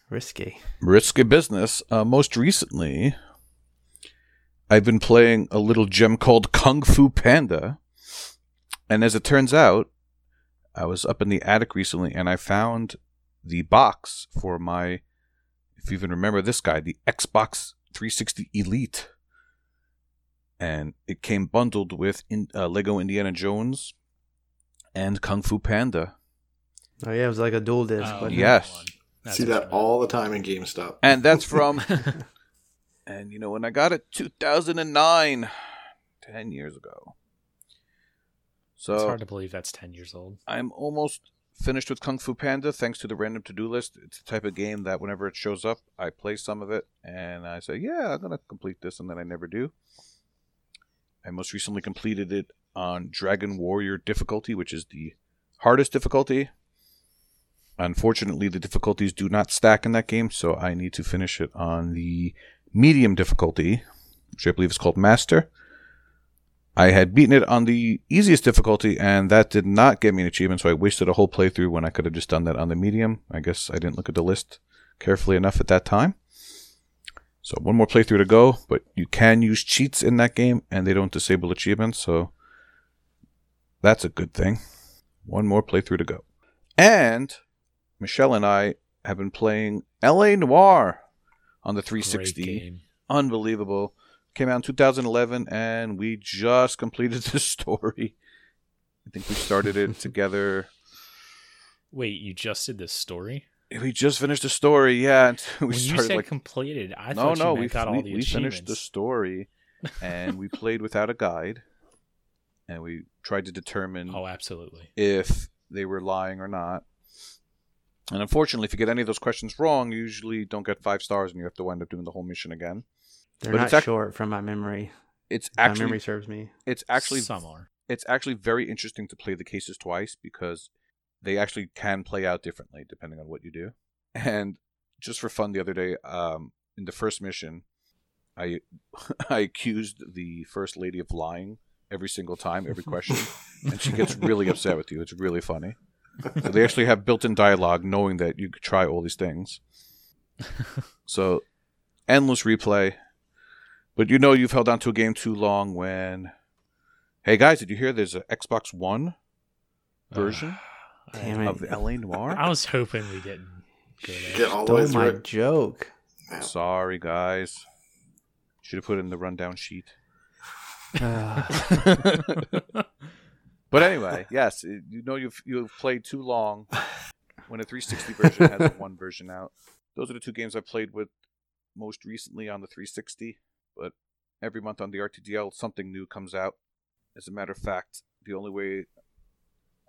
risky. Risky business. Uh, most recently, I've been playing a little gem called Kung Fu Panda. And as it turns out, I was up in the attic recently and I found the box for my, if you even remember this guy, the Xbox 360 Elite. And it came bundled with in, uh, Lego Indiana Jones and Kung Fu Panda. Oh yeah, it was like a dual disc. Oh, wasn't? Yes. one. See that all the time in GameStop. And that's from And you know, when I got it 2009, 10 years ago. So it's hard to believe that's ten years old. I'm almost finished with Kung Fu Panda thanks to the random to do list. It's the type of game that whenever it shows up, I play some of it and I say, yeah, I'm going to complete this, and then I never do. I most recently completed it on Dragon Warrior difficulty, which is the hardest difficulty. Unfortunately, the difficulties do not stack in that game, so I need to finish it on the medium difficulty, which I believe is called Master. I had beaten it on the easiest difficulty, and that did not get me an achievement, so I wasted a whole playthrough when I could have just done that on the medium. I guess I didn't look at the list carefully enough at that time. So one more playthrough to go, but you can use cheats in that game, and they don't disable achievements, so that's a good thing. One more playthrough to go. And Michelle and I have been playing LA Noire on the Great 360 game. unbelievable. Came out in 2011, and we just completed the story. I think we started it together. Wait, you just did this story? We just finished the story, yeah. and we when you started said like completed, I no, thought no, you we meant got we, all the we finished the story, and we played without a guide, and we tried to determine Oh, absolutely. if they were lying or not. And unfortunately, if you get any of those questions wrong, you usually don't get five stars, and you have to wind up doing the whole mission again. They're But not it's ac- short from my memory. It's My memory serves me. it's actually some are. it's actually very interesting to play the cases twice because they actually can play out differently depending on what you do. And just for fun, the other day, um, in the first mission, I I accused the first lady of lying every single time, every question, and she gets really upset with you. It's really funny. So they actually have built-in dialogue, knowing that you could try all these things. So endless replay. But you know you've held on to a game too long when Hey guys, did you hear there's an Xbox One version Damn it. of the LA Noire? I was hoping we didn't go there. Get all the way Stole my through it. joke. Sorry guys. Should have put it in the rundown sheet. But anyway, yes, it- you know you've you've played too long when a 360 version has a one version out. Those are the two games I played with most recently on the 360, but every month on the RTDL something new comes out. As a matter of fact, the only way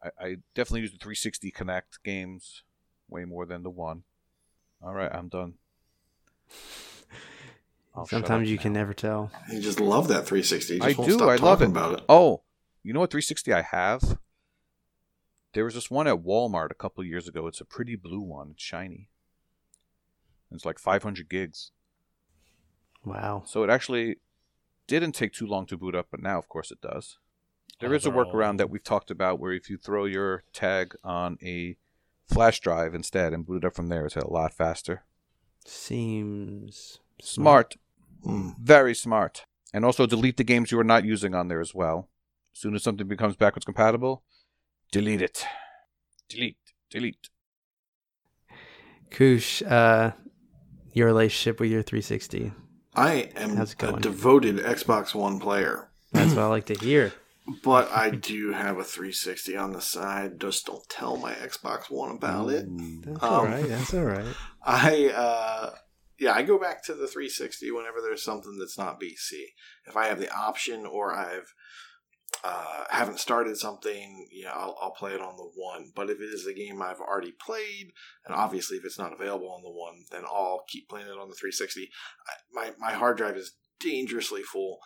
I, I definitely use the 360 Connect games way more than the one. All right, I'm done. I'll Sometimes you now. can never tell. You just love that 360. You I won't do. Stop I love it. about it. Oh, you know what 360 I have? There was this one at Walmart a couple years ago. It's a pretty blue one. It's shiny. It's like 500 gigs. Wow. So it actually didn't take too long to boot up, but now, of course, it does. There is a workaround that we've talked about where if you throw your tag on a flash drive instead and boot it up from there, it's a lot faster. Seems Smart. Mm. Very smart. And also delete the games you are not using on there as well. As soon as something becomes backwards compatible, delete it. Delete. Delete. Koosh, uh, your relationship with your 360. I am How's it a devoted Xbox One player, That's what I like to hear. but I do have a 360 on the side. Just don't tell my Xbox One about it. That's Um, all right. That's all right. I uh yeah, I go back to the 360 whenever there's something that's not BC. If I have the option or I've uh, haven't started something, yeah, I'll, I'll play it on the one. But if it is a game I've already played, and obviously if it's not available on the one, then I'll keep playing it on the 360. I, my my hard drive is dangerously full,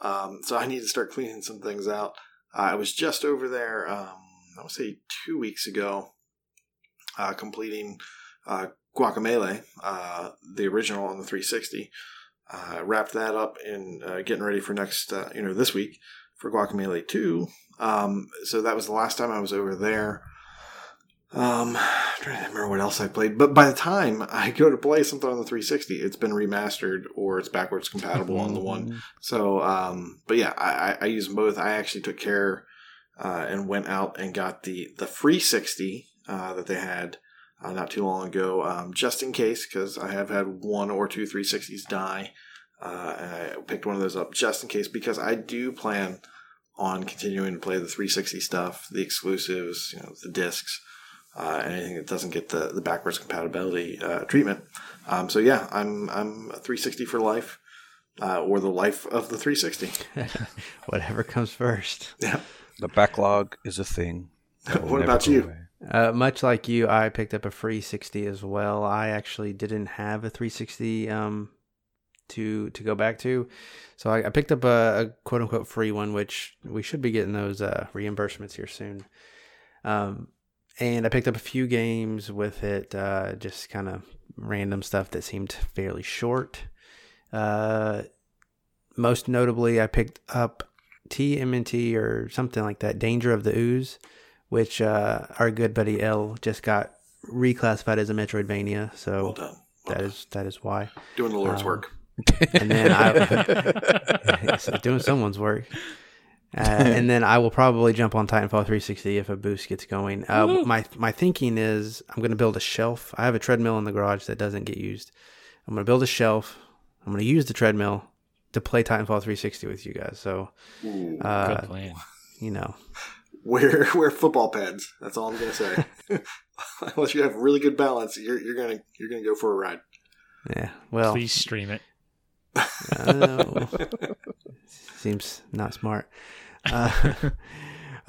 um, so I need to start cleaning some things out. I was just over there, um, I would say two weeks ago, uh, completing uh, Guacamelee, uh, the original on the 360. Uh, wrapped that up in uh, getting ready for next, uh, you know, this week for Guacamelee 2. Um, so that was the last time I was over there. Um, I'm trying to remember what else I played, but by the time I go to play something on the 360, it's been remastered or it's backwards compatible on the one. So, um, but yeah, I, I, use them both. I actually took care uh, and went out and got the the free 60 uh, that they had uh, not too long ago, um, just in case, because I have had one or two 360s die. Uh, and I picked one of those up just in case because I do plan on continuing to play the 360 stuff, the exclusives, you know, the discs, uh, anything that doesn't get the, the backwards compatibility uh, treatment. Um, so yeah, I'm I'm a 360 for life, uh, or the life of the 360. Whatever comes first. Yeah. The backlog is a thing. What about you? Uh, much like you, I picked up a free 60 as well. I actually didn't have a 360 um, to to go back to, so I, I picked up a, a quote unquote free one, which we should be getting those uh, reimbursements here soon. Um, and I picked up a few games with it, uh, just kind of random stuff that seemed fairly short. Uh, most notably, I picked up TMNT or something like that, Danger of the Ooze, which uh, our good buddy L just got reclassified as a Metroidvania. Well So done. Well that done. is that is why. doing the Lord's uh, work. And then I So doing someone's work. Uh, and then I will probably jump on Titanfall 360 if a boost gets going. Uh, my my thinking is I'm going to build a shelf. I have a treadmill in the garage that doesn't get used. I'm going to build a shelf. I'm going to use the treadmill to play Titanfall 360 with you guys. So Ooh. uh, Good plan. you know, wear wear football pads. That's all I'm gonna say. Unless you have really good balance, you're you're gonna you're gonna go for a ride. yeah. Well, Please stream it. Seems not smart. Uh,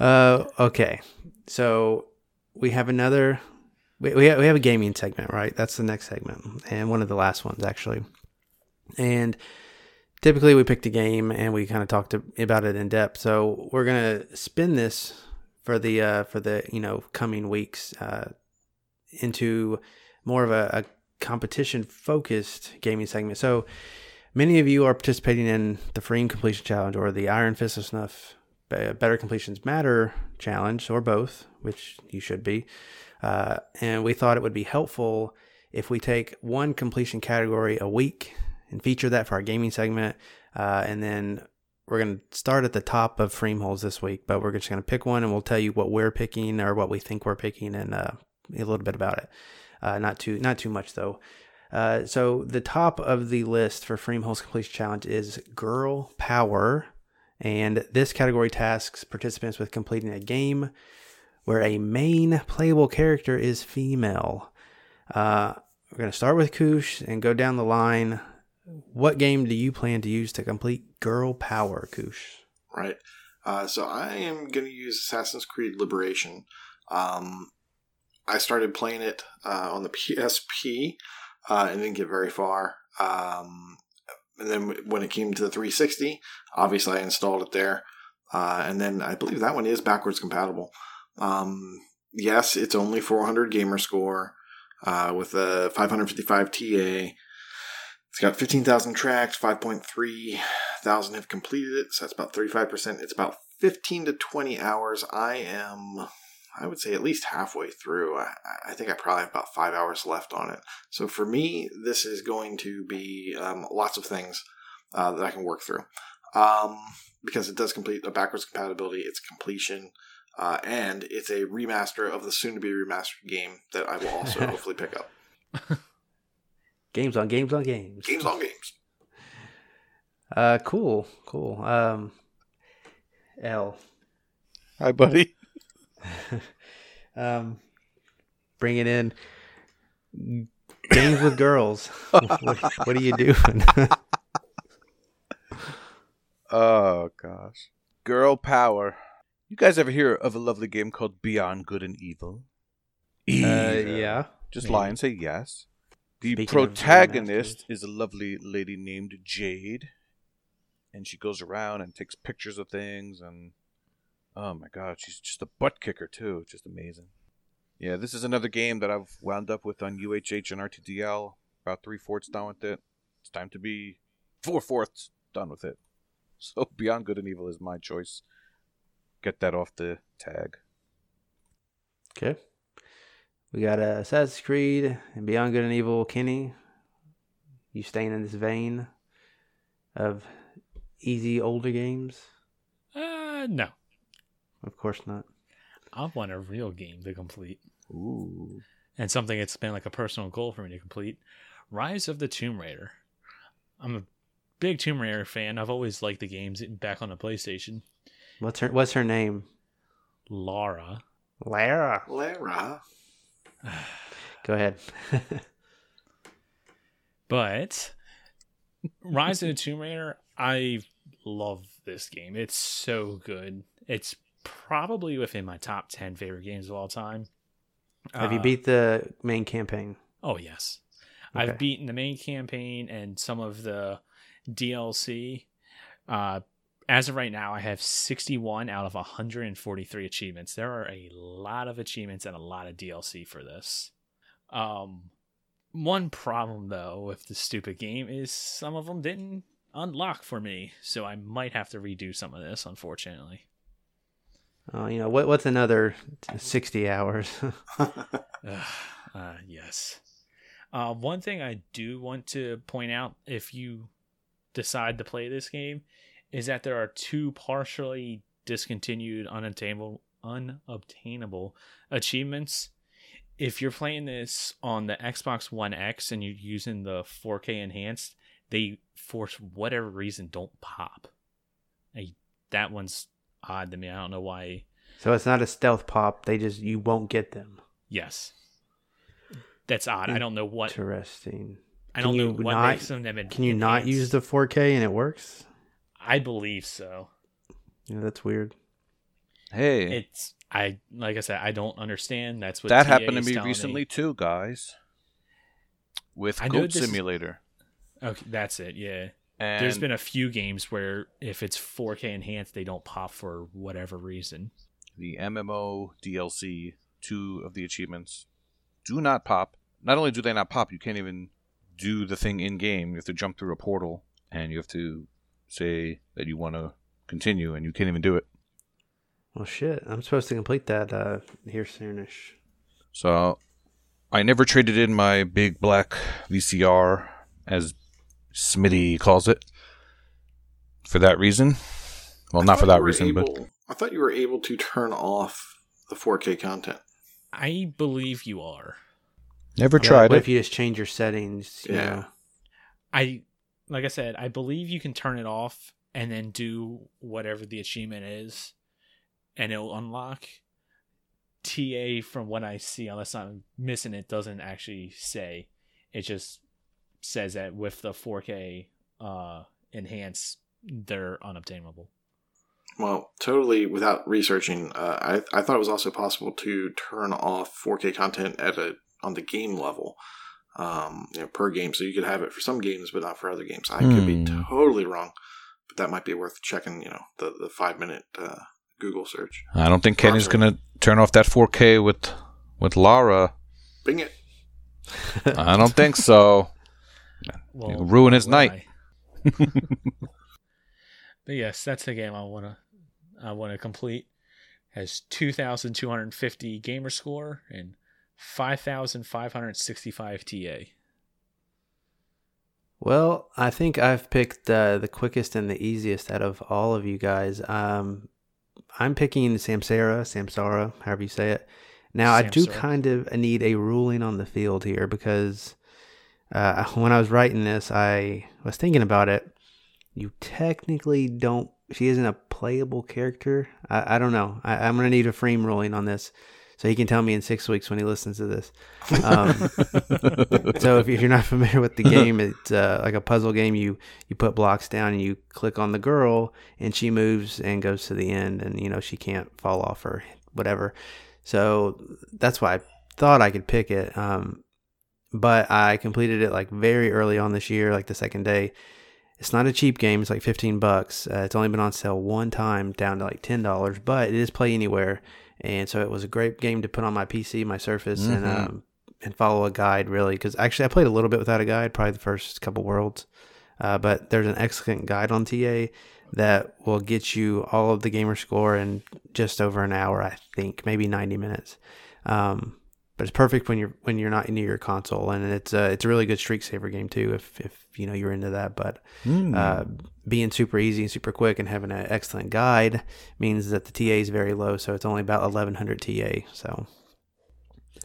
uh, okay, so we have another. We we have, we have a gaming segment, right? That's the next segment, and one of the last ones actually. And typically, we picked a game and we kind of talked about it in depth. So we're gonna spin this for the uh, for the you know coming weeks uh, into more of a, a competition focused gaming segment. So many of you are participating in the Freem Completion Challenge or the Iron Fist of Snuff Better Completions Matter Challenge, or both, which you should be. Uh, and we thought it would be helpful if we take one completion category a week and feature that for our gaming segment. Uh, and then we're going to start at the top of frame holes this week, but we're just going to pick one and we'll tell you what we're picking or what we think we're picking and uh, a little bit about it. Uh, not too not too much though. Uh, so the top of the list for Freem Holes Completion Challenge is Girl Power, and this category tasks participants with completing a game where a main playable character is female. Uh, we're gonna start with Koosh and go down the line. What game do you plan to use to complete Girl Power, Koosh? Right. Uh, so I am going to use Assassin's Creed Liberation. Um, I started playing it uh, on the PSP uh, and didn't get very far. Um, and then when it came to the 360, obviously I installed it there. Uh, and then I believe that one is backwards compatible. Um, yes, it's only 400 gamer score uh, with a 555 TA. It's got 15,000 tracked, 5.3 thousand have completed it, so that's about 35%. It's about 15 to 20 hours. I am, I would say, at least halfway through. I, I think I probably have about five hours left on it. So for me, this is going to be um, lots of things uh, that I can work through. Um, because it does complete a backwards compatibility, it's completion, uh, and it's a remaster of the soon to be remastered game that I will also hopefully pick up. Games on games on games. Games on games. Uh, cool, cool. Um, L. Hi, buddy. um, bringing in games with girls. what, what are you doing? Oh gosh. Girl power. You guys ever hear of a lovely game called Beyond Good and Evil? uh, yeah. Just maybe. lie and say yes. The Speaking protagonist is a lovely lady named Jade. And she goes around and takes pictures of things and oh my god, she's just a butt kicker too. Just amazing. Yeah, this is another game that I've wound up with on UHH and RTDL. About three fourths done with it. It's time to be four fourths done with it. So Beyond Good and Evil is my choice. Get that off the tag. Okay. We got uh, Assassin's Creed and Beyond Good and Evil. Kenny, you staying in this vein of easy older games? Uh, no. Of course not. I want a real game to complete. Ooh. and something that's been like a personal goal for me to complete rise of the tomb raider i'm a big tomb raider fan i've always liked the games back on the playstation What's her What's her name? lara Lara. Lara. Go ahead. but rise of the tomb raider i love this game it's so good it's probably within my top 10 favorite games of all time Have you Uh, beat the main campaign? Oh yes, Okay. I've beaten the main campaign and some of the DLC. Uh, as of right now, I have 61 out of 143 achievements. There are a lot of achievements and a lot of DLC for this. Um, one problem though with the stupid game is some of them didn't unlock for me, so I might have to redo some of this. Unfortunately, Oh, you know what? What's another sixty hours? Uh, yes. Uh, one thing I do want to point out if you decide to play this game is that there are two partially discontinued, unattainable, unobtainable achievements. If you're playing this on the Xbox One X and you're using the 4K enhanced, they for whatever reason don't pop. I, that one's odd to me. I don't know why. so it's not a stealth pop. They just you won't get them. Yes. That's odd. I don't know what Interesting. I don't Can know you what not- makes them en- Can you not use the 4K and it works? I believe so. Yeah, that's weird. Hey, It's I like I said I don't understand. That's what that TA happened to me telling recently too, guys. With I know Goat this is- Simulator. Okay, that's it. Yeah. And There's been a few games where if it's 4K enhanced, they don't pop for whatever reason. the MMO DLC, two of the achievements do not pop. Not only do they not pop, you can't even do the thing in game. You have to jump through a portal and you have to say that you want to continue and you can't even do it. Well, shit. I'm supposed to complete that uh, here soonish. So I never traded in my big black VCR, as Smitty calls it, for that reason. Well, I not for that you were reason, but I thought you were able to turn off the 4K content. I believe you are. never Yeah, tried what it. if you just change your settings? you Yeah. know? I like I said, I believe you can turn it off and then do whatever the achievement is and it'll unlock. TA from what I see, unless I'm missing it, doesn't actually say. It just says that with the 4K uh enhance they're unobtainable. Well, totally without researching, uh, I I thought it was also possible to turn off 4K content at a on the game level. um, you know, per game. So you could have it for some games, but not for other games. I could be Hmm. totally wrong, but that might be worth checking. You know, the the five minute uh, Google search. I don't think Kenny's gonna turn off that 4K with with Lara. Bing it. I don't think so. Well, It'll ruin his night. but yes, that's the game I wanna I wanna complete. Has two thousand two hundred fifty gamer score and five thousand five hundred sixty five TA. Well, I think I've picked uh, the quickest and the easiest out of all of you guys. Um, I'm picking Samsara, Samsara, however you say it. Now, I do kind of need a ruling on the field here because uh, when I was writing this, I was thinking about it. You technically don't. She isn't a playable character. I, I don't know. I, I'm gonna need a frame ruling on this, so he can tell me in six weeks when he listens to this. Um, so if, if you're not familiar with the game, it's uh, like a puzzle game. You you put blocks down and you click on the girl, and she moves and goes to the end, and you know she can't fall off or whatever. So that's why I thought I could pick it. Um, but I completed it like very early on this year, like the second day. It's not a cheap game. It's like 15 bucks. Uh, it's only been on sale one time, down to like $10, but it is play anywhere. And so it was a great game to put on my PC, my Surface, and Mhm. um, and follow a guide really. Because actually, I played a little bit without a guide, probably the first couple worlds. Uh, but there's an excellent guide on TA that will get you all of the gamer score in just over an hour, I think, maybe 90 minutes. Um, but it's perfect when you're when you're not into your console, and it's a it's a really good streak saver game too. If if you know you're into that, but Hmm. uh, being super easy and super quick and having an excellent guide means that the TA is very low, so it's only about 1100 TA. So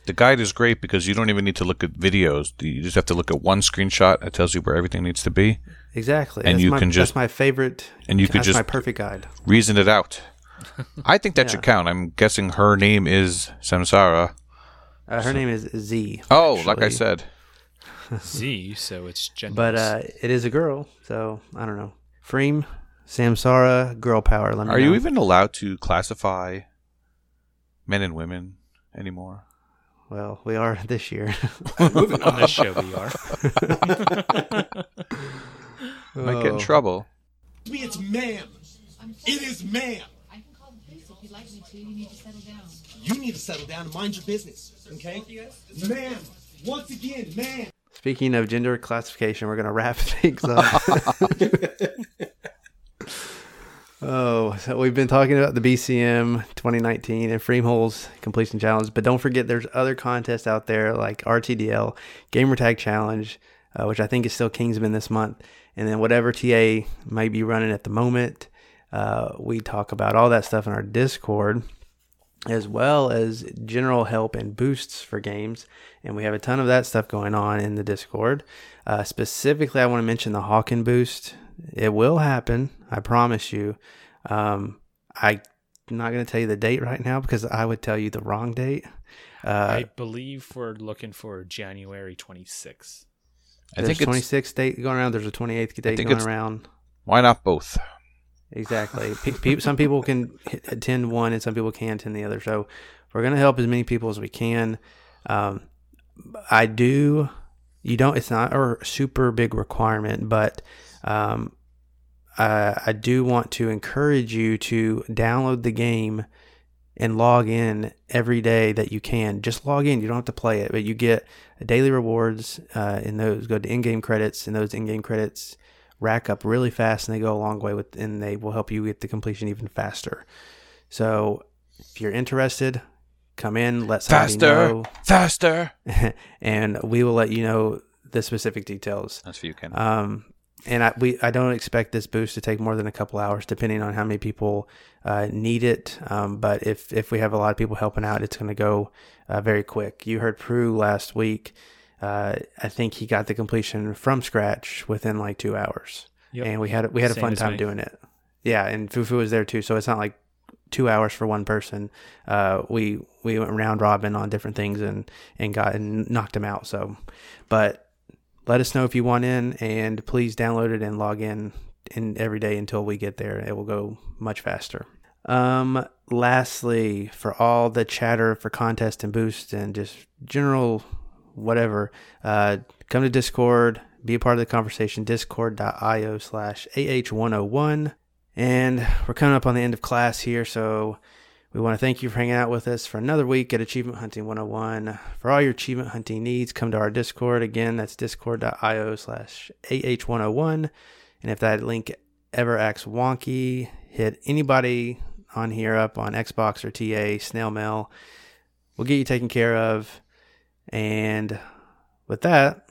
the guide is great because you don't even need to look at videos. You just have to look at one screenshot. that tells you where everything needs to be, exactly, And that's you my, can just- that's my favorite, and you could that's just my perfect guide. reason it out. I think that Yeah. should count. I'm guessing her name is Samsara. Uh, her name is Z. Oh, like I said. Z, so it's gender. but uh, it is a girl, so I don't know. Freem, Samsara, girl power. Let me Are you even allowed to classify men and women anymore? Well, we are this year. Moving on on. this show we are. Might get in Oh. trouble. me, it's ma'am. It is ma'am. I can call the police if you'd like me to. You need to settle down. You need to settle down and mind your business, okay? Ma'am, once again, ma'am. Speaking of gender classification, we're going to wrap things up. oh, so we've been talking about the BCM 2019 and Freeholes completion challenge, but don't forget there's other contests out there like RTDL, Gamertag Challenge, uh, which I think is still Kingsman this month, and then whatever TA might be running at the moment. Uh, we talk about all that stuff in our Discord as well as general help and boosts for games. And we have a ton of that stuff going on in the Discord. Uh, specifically, I want to mention the Hawken boost. It will happen, I promise you. Um, I'm not going to tell you the date right now because I would tell you the wrong date. Uh, I believe we're looking for January 26th. I there's think a it's 26th date going around. There's a 28th date think going it's- around. why not both? Exactly. Pe- pe- some people can attend one, and some people can't attend the other. So we're going to help as many people as we can. Um, I do. You don't. It's not a super big requirement, but um, I, I do want to encourage you to download the game and log in every day that you can. Just log in. You don't have to play it, but you get daily rewards. Uh, and those go to in-game credits, and those in-game credits rack up really fast, and they go a long way with, and they will help you get the completion even faster. So, if you're interested, come in. Let somebody Faster, know, faster. and we will let you know the specific details. That's for you, Ken. Um, and I we I don't expect this boost to take more than a couple hours, depending on how many people uh, need it. Um, but if if we have a lot of people helping out, it's going to go uh, very quick. You heard Prue last week. Uh, I think he got the completion from scratch within like two hours, Yep. and we had we had a Same fun time me. doing it. Yeah, and Fufu was there too, so it's not like two hours for one person. Uh, we we went round robin on different things and and got and knocked him out. So, but let us know if you want in, and please download it and log in in every day until we get there. It will go much faster. Um, lastly, for all the chatter for contest and boost and just general whatever, uh, come to Discord, be a part of the conversation, discord.io slash AH101. And we're coming up on the end of class here, so we want to thank you for hanging out with us for another week at Achievement Hunting 101. For all your achievement hunting needs, come to our Discord. Again, that's discord.io slash AH101. And if that link ever acts wonky, hit anybody on here up on Xbox or TA, snail mail. We'll get you taken care of. And with that,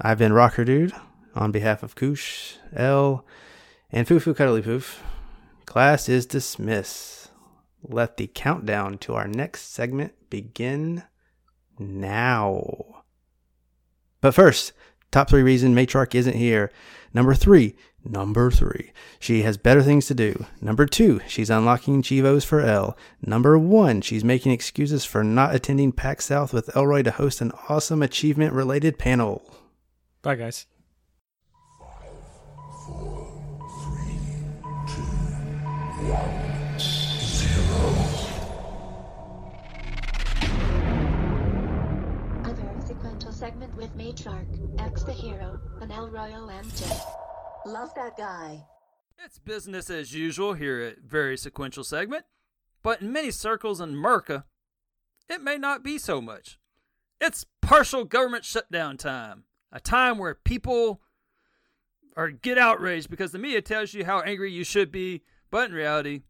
I've been Rocker Dude on behalf of Koosh, L, and Fufu Cuddly Poof. Class is dismissed. Let the countdown to our next segment begin now. But first, top three reason Matriarch isn't here. Number three, number three, she has better things to do. Number two, she's unlocking Chivos for L. Number one, she's making excuses for not attending PAX South with Elroy to host an awesome achievement related panel. Bye, guys. A very sequential segment with Matriarch, X the Hero, and El Royo MJ. Love that guy. It's business as usual here at Very Sequential Segment, but in many circles in Merca, it may not be so much. It's partial government shutdown time, a time where people are get outraged because the media tells you how angry you should be, but in reality,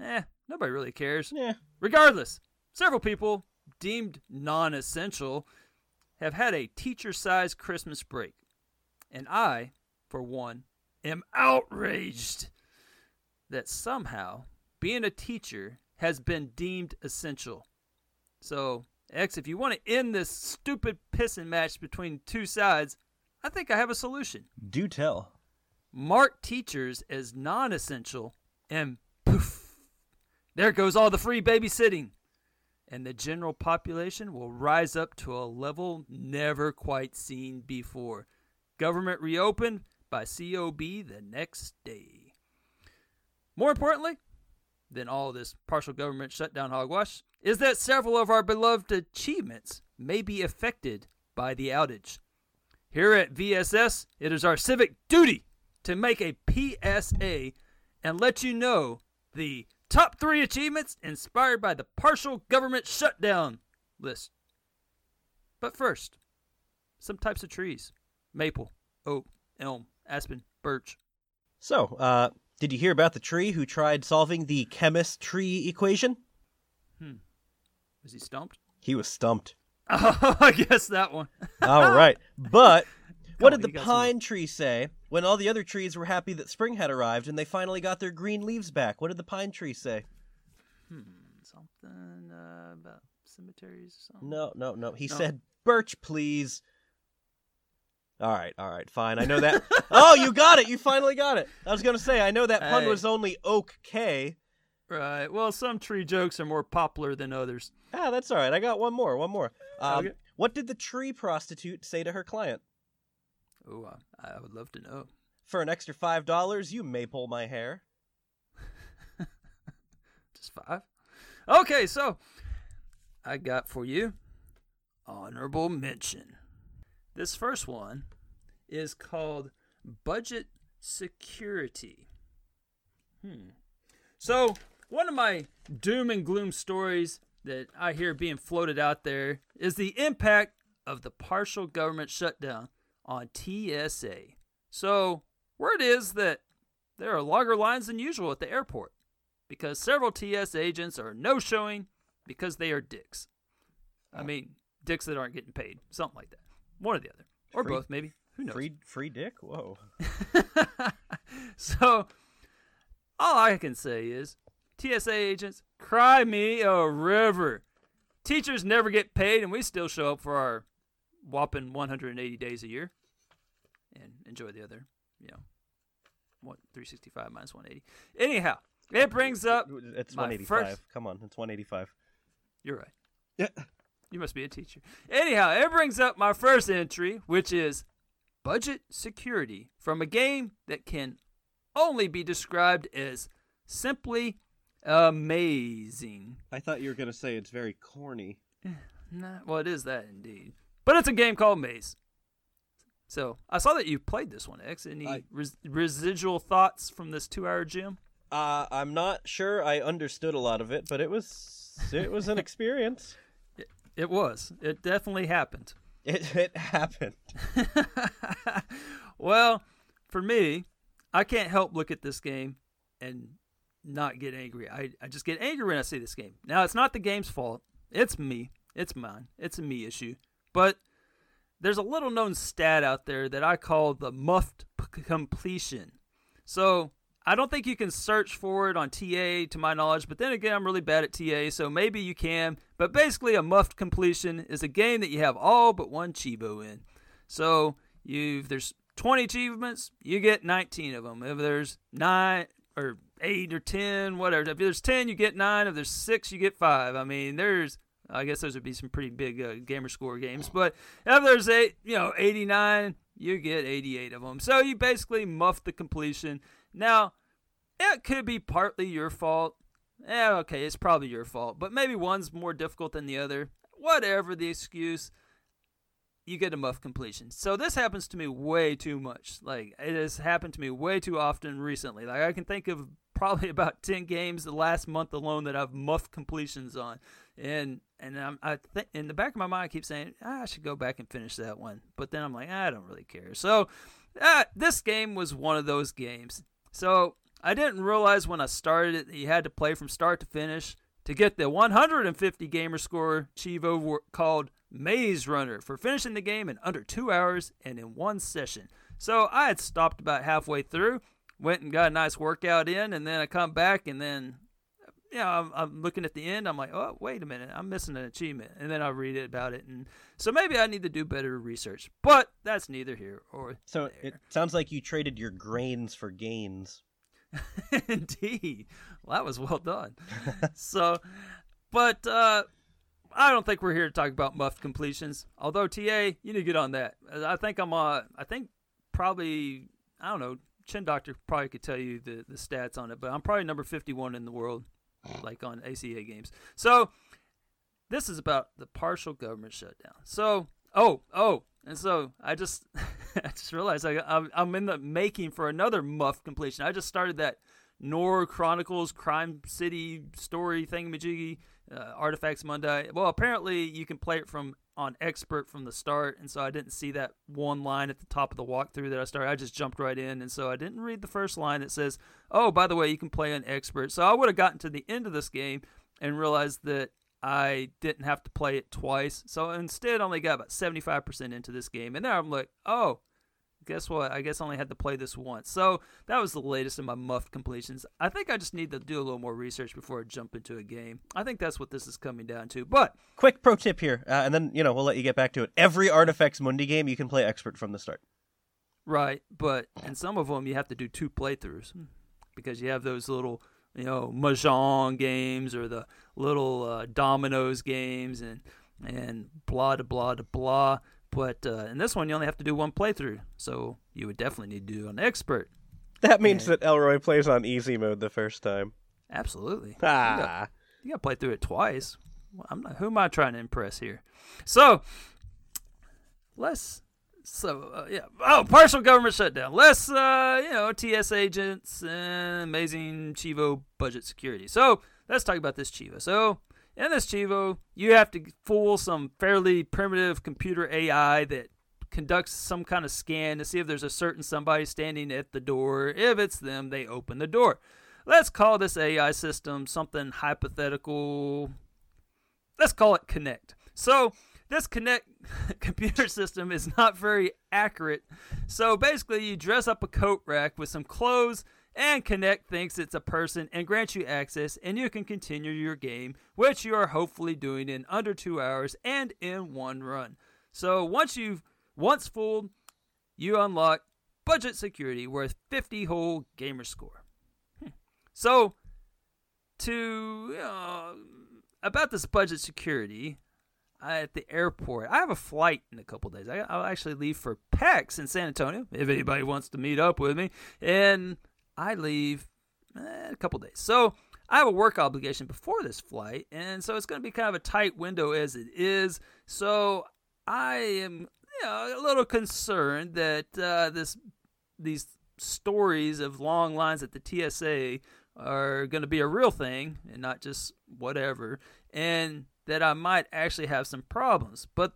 eh, nobody really cares. Yeah. Regardless, several people deemed non-essential have had a teacher-sized Christmas break, and I, for one, am outraged that somehow being a teacher has been deemed essential. So, X, if you want to end this stupid pissing match between two sides, I think I have a solution. Do tell. Mark teachers as non essential, and poof, there goes all the free babysitting. And the general population will rise up to a level never quite seen before. Government reopened by COB the next day. More importantly than all this partial government shutdown hogwash is that several of our beloved achievements may be affected by the outage. Here at VSS, it is our civic duty to make a PSA and let you know the top three achievements inspired by the partial government shutdown list. But first, some types of trees maple, oak, elm, aspen, birch. So, uh, did you hear about the tree who tried solving the chemist tree equation? Hmm. Was he stumped? He was stumped. Oh, I guess that one. All right. But what Come did the got some- pine tree say when all the other trees were happy that spring had arrived and they finally got their green leaves back? What did the pine tree say? Hmm. Something uh, about cemeteries or something? No, no, no. He No. said, Birch, please. All right, all right, fine. I know that. oh, you got it. You finally got it. I was going to say, I know that pun Hey. was only Oak K. Right. Well, some tree jokes are more popular than others. Ah, that's all right. I got one more, one more. Um, Okay. What did the tree prostitute say to her client? Oh, I, I would love to know. For an extra $5, you may pull my hair. Just five. Okay, so I got for you honorable mention. This first one is called budget security. Hmm. So, one of my doom and gloom stories that I hear being floated out there is the impact of the partial government shutdown on TSA. So, word is that there are longer lines than usual at the airport because several TSA agents are no showing because they are dicks. I mean, dicks that aren't getting paid, something like that. One or the other, or Free- both, maybe. Who knows? Free, free dick? Whoa. so, all I can say is TSA agents, cry me a river. Teachers never get paid, and we still show up for our whopping 180 days a year and enjoy the other, you know, what 365 minus 180. Anyhow, it brings up It's my 185. first- Come on, it's 185. You're right. Yeah. You must be a teacher. Anyhow, it brings up my first entry, which is budget security from a game that can only be described as simply amazing. I thought you were going to say it's very corny. Nah, well, it is that indeed. But it's a game called Maize. So I saw that you played this one, X. Any I- res- residual thoughts from this two-hour gym? Uh, I'm not sure I understood a lot of it, but it was it was an experience. It was. It definitely happened. It it happened. well, for me, I can't help look at this game and not get angry. I, I just get angry when I see this game. Now, it's not the game's fault. It's me. It's mine. It's a me issue. But there's a little known stat out there that I call the muffed p- completion. So I don't think you can search for it on TA to my knowledge, but then again, I'm really bad at TA, so maybe you can. But basically, a muffed completion is a game that you have all but one Chivo in. So you if there's 20 achievements, you get 19 of them. If there's nine or eight or 10, whatever, if there's 10, you get nine. If there's six, you get five. I mean, there's I guess those would be some pretty big uh, gamer score games. But if there's eight, you know, 89, you get 88 of them. So you basically muff the completion. Now, it could be partly your fault. Yeah, okay, it's probably your fault. But maybe one's more difficult than the other. Whatever the excuse, you get a muff completion. So this happens to me way too much. Like it has happened to me way too often recently. Like I can think of probably about 10 games the last month alone that I've muffed completions on. And and I'm, I think in the back of my mind I keep saying ah, I should go back and finish that one. But then I'm like I don't really care. So uh, this game was one of those games. So I didn't realize when I started it that you had to play from start to finish to get the 150 gamer score Chivo called Maize Runner for finishing the game in under two hours and in one session. So I had stopped about halfway through, went and got a nice workout in, and then I come back and then, you know, I'm, I'm looking at the end. I'm like, oh, wait a minute, I'm missing an achievement, and then I read it about it, and so maybe I need to do better research. But that's neither here or So it sounds like you traded your grains for gains. Indeed. Well, that was well done. so, but uh, I don't think we're here to talk about muffed completions. Although TA, you need to get on that. I think I'm. Uh, I think probably I don't know. Chin Doctor probably could tell you the the stats on it, but I'm probably number 51 in the world, like on ACA games. So this is about the partial government shutdown. So oh oh, and so I just I just realized I, I'm I'm in the making for another muff completion. I just started that Noir Chronicles Crime City story thingamajiggy, uh, Artifex Mundi. Well, apparently you can play it from on expert from the start, and so I didn't see that one line at the top of the walkthrough that I started. I just jumped right in, and so I didn't read the first line that says, "Oh, by the way, you can play on expert." So I would have gotten to the end of this game and realized that I didn't have to play it twice. So instead, I only got about 75% into this game. And now I'm like, oh, guess what? I guess I only had to play this once. So that was the latest in my muff completions. I think I just need to do a little more research before I jump into a game. I think that's what this is coming down to. But Quick pro tip here, uh, and then you know we'll let you get back to it. Every Artifex Mundi game you can play expert from the start. Right, but in some of them you have to do two playthroughs because you have those little, you know, mahjong games or the little uh, dominoes games and and blah blah blah. But uh, in this one you only have to do one playthrough, so you would definitely need to do an expert. That means that Elroy plays on easy mode the first time. Absolutely. Ah. You got, you got to play through it twice. Well, I'm not. Who am I trying to impress here? So let's. So uh, yeah. Oh, partial government shutdown. Less, uh, you know, TS agents and amazing Chivo budget security. So let's talk about this Chivo. So in this Chivo, you have to fool some fairly primitive computer AI that conducts some kind of scan to see if there's a certain somebody standing at the door. If it's them, they open the door. Let's call this AI system something hypothetical. Let's call it Kinect. So, this Kinect computer system is not very accurate. So, basically, you dress up a coat rack with some clothes, and Kinect thinks it's a person and grants you access, and you can continue your game, which you are hopefully doing in under two hours and in one run. So, once you've once fooled, you unlock budget security worth 50 whole gamer score. Hmm. So, to uh, about this budget security at the airport, I have a flight in a couple days. I, I'll actually leave for PAX in San Antonio if anybody wants to meet up with me, and I leave eh, a couple days. So I have a work obligation before this flight, and so it's going to be kind of a tight window as it is. So I am you know, a little concerned that uh, this these stories of long lines at the TSA are going to be a real thing and not just whatever, and that I might actually have some problems. But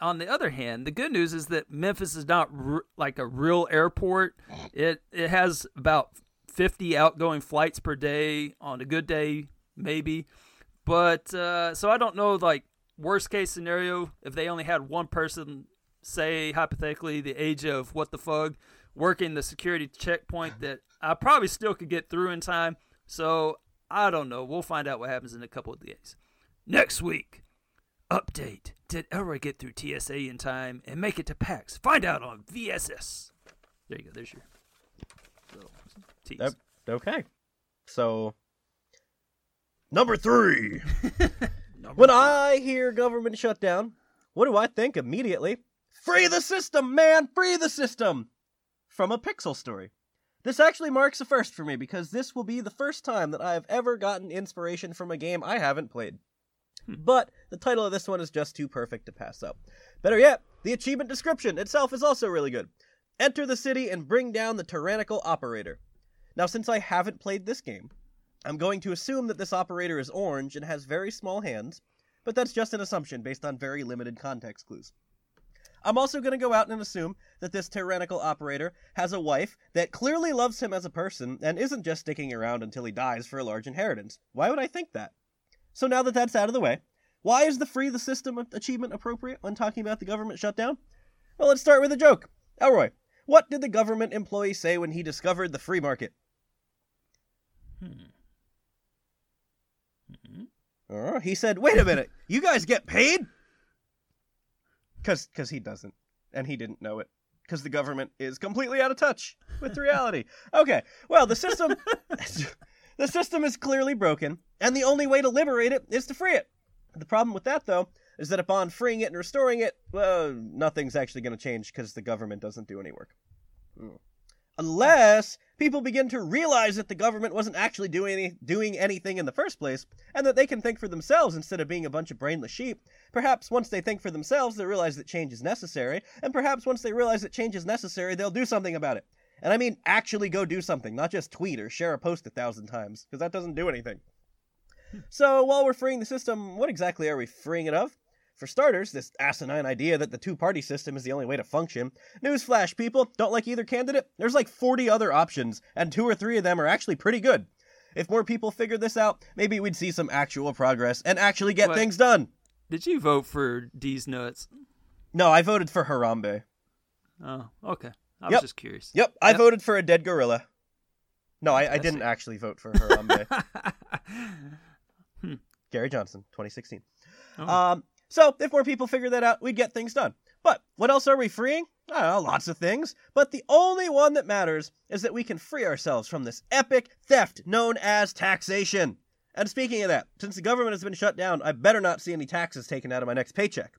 on the other hand, the good news is that Memphis is not r- like a real airport. It it has about 50 outgoing flights per day on a good day, maybe. But uh, so I don't know, like worst case scenario, if they only had one person, say hypothetically the age of what the fuck, working the security checkpoint, that I probably still could get through in time. So I don't know. We'll find out what happens in a couple of days. Next week, update: Did Elroy get through TSA in time and make it to PAX? Find out on VSS. There you go. There's your. little tease. Yep. Okay. So, number three. when I hear government shutdown, what do I think immediately? Free the system, man! Free the system! From a Pixel story. This actually marks a first for me because this will be the first time that I have ever gotten inspiration from a game I haven't played. Hmm. But the title of this one is just too perfect to pass up. Better yet, the achievement description itself is also really good. Enter the city and bring down the tyrannical operator. Now, since I haven't played this game, I'm going to assume that this operator is orange and has very small hands, but that's just an assumption based on very limited context clues. I'm also going to go out and assume that this tyrannical operator has a wife that clearly loves him as a person and isn't just sticking around until he dies for a large inheritance. Why would I think that? So now that that's out of the way, why is the free the system of achievement appropriate when talking about the government shutdown? Well, let's start with a joke. Elroy, what did the government employee say when he discovered the free market? Hmm. Uh, he said, "Wait a minute, you guys get paid?" Because because he doesn't, and he didn't know it. Because the government is completely out of touch with reality. Okay, well the system, the system is clearly broken, and the only way to liberate it is to free it. The problem with that, though, is that upon freeing it and restoring it, well, nothing's actually going to change because the government doesn't do any work. Hmm. Unless people begin to realize that the government wasn't actually doing any, doing anything in the first place, and that they can think for themselves instead of being a bunch of brainless sheep. Perhaps once they think for themselves, they realize that change is necessary, and perhaps once they realize that change is necessary, they'll do something about it. And I mean actually go do something, not just tweet or share a post a thousand times, because that doesn't do anything. So while we're freeing the system, what exactly are we freeing it of? For starters, this asinine idea that the two party system is the only way to function. Newsflash, people, don't like either candidate? There's like 40 other options, and two or three of them are actually pretty good. If more people figured this out, maybe we'd see some actual progress and actually get What? things done. Did you vote for Deez Nuts? No, I voted for Harambe. Oh, okay. I was just curious. Yep, I Yep. voted for a dead gorilla. No, I, I I didn't actually vote for Harambe. Hmm. Gary Johnson, 2016. Oh. Um, so if more people figure that out, we'd get things done. But what else are we freeing? I know, lots of things. But the only one that matters is that we can free ourselves from this epic theft known as taxation. And speaking of that, since the government has been shut down, I better not see any taxes taken out of my next paycheck.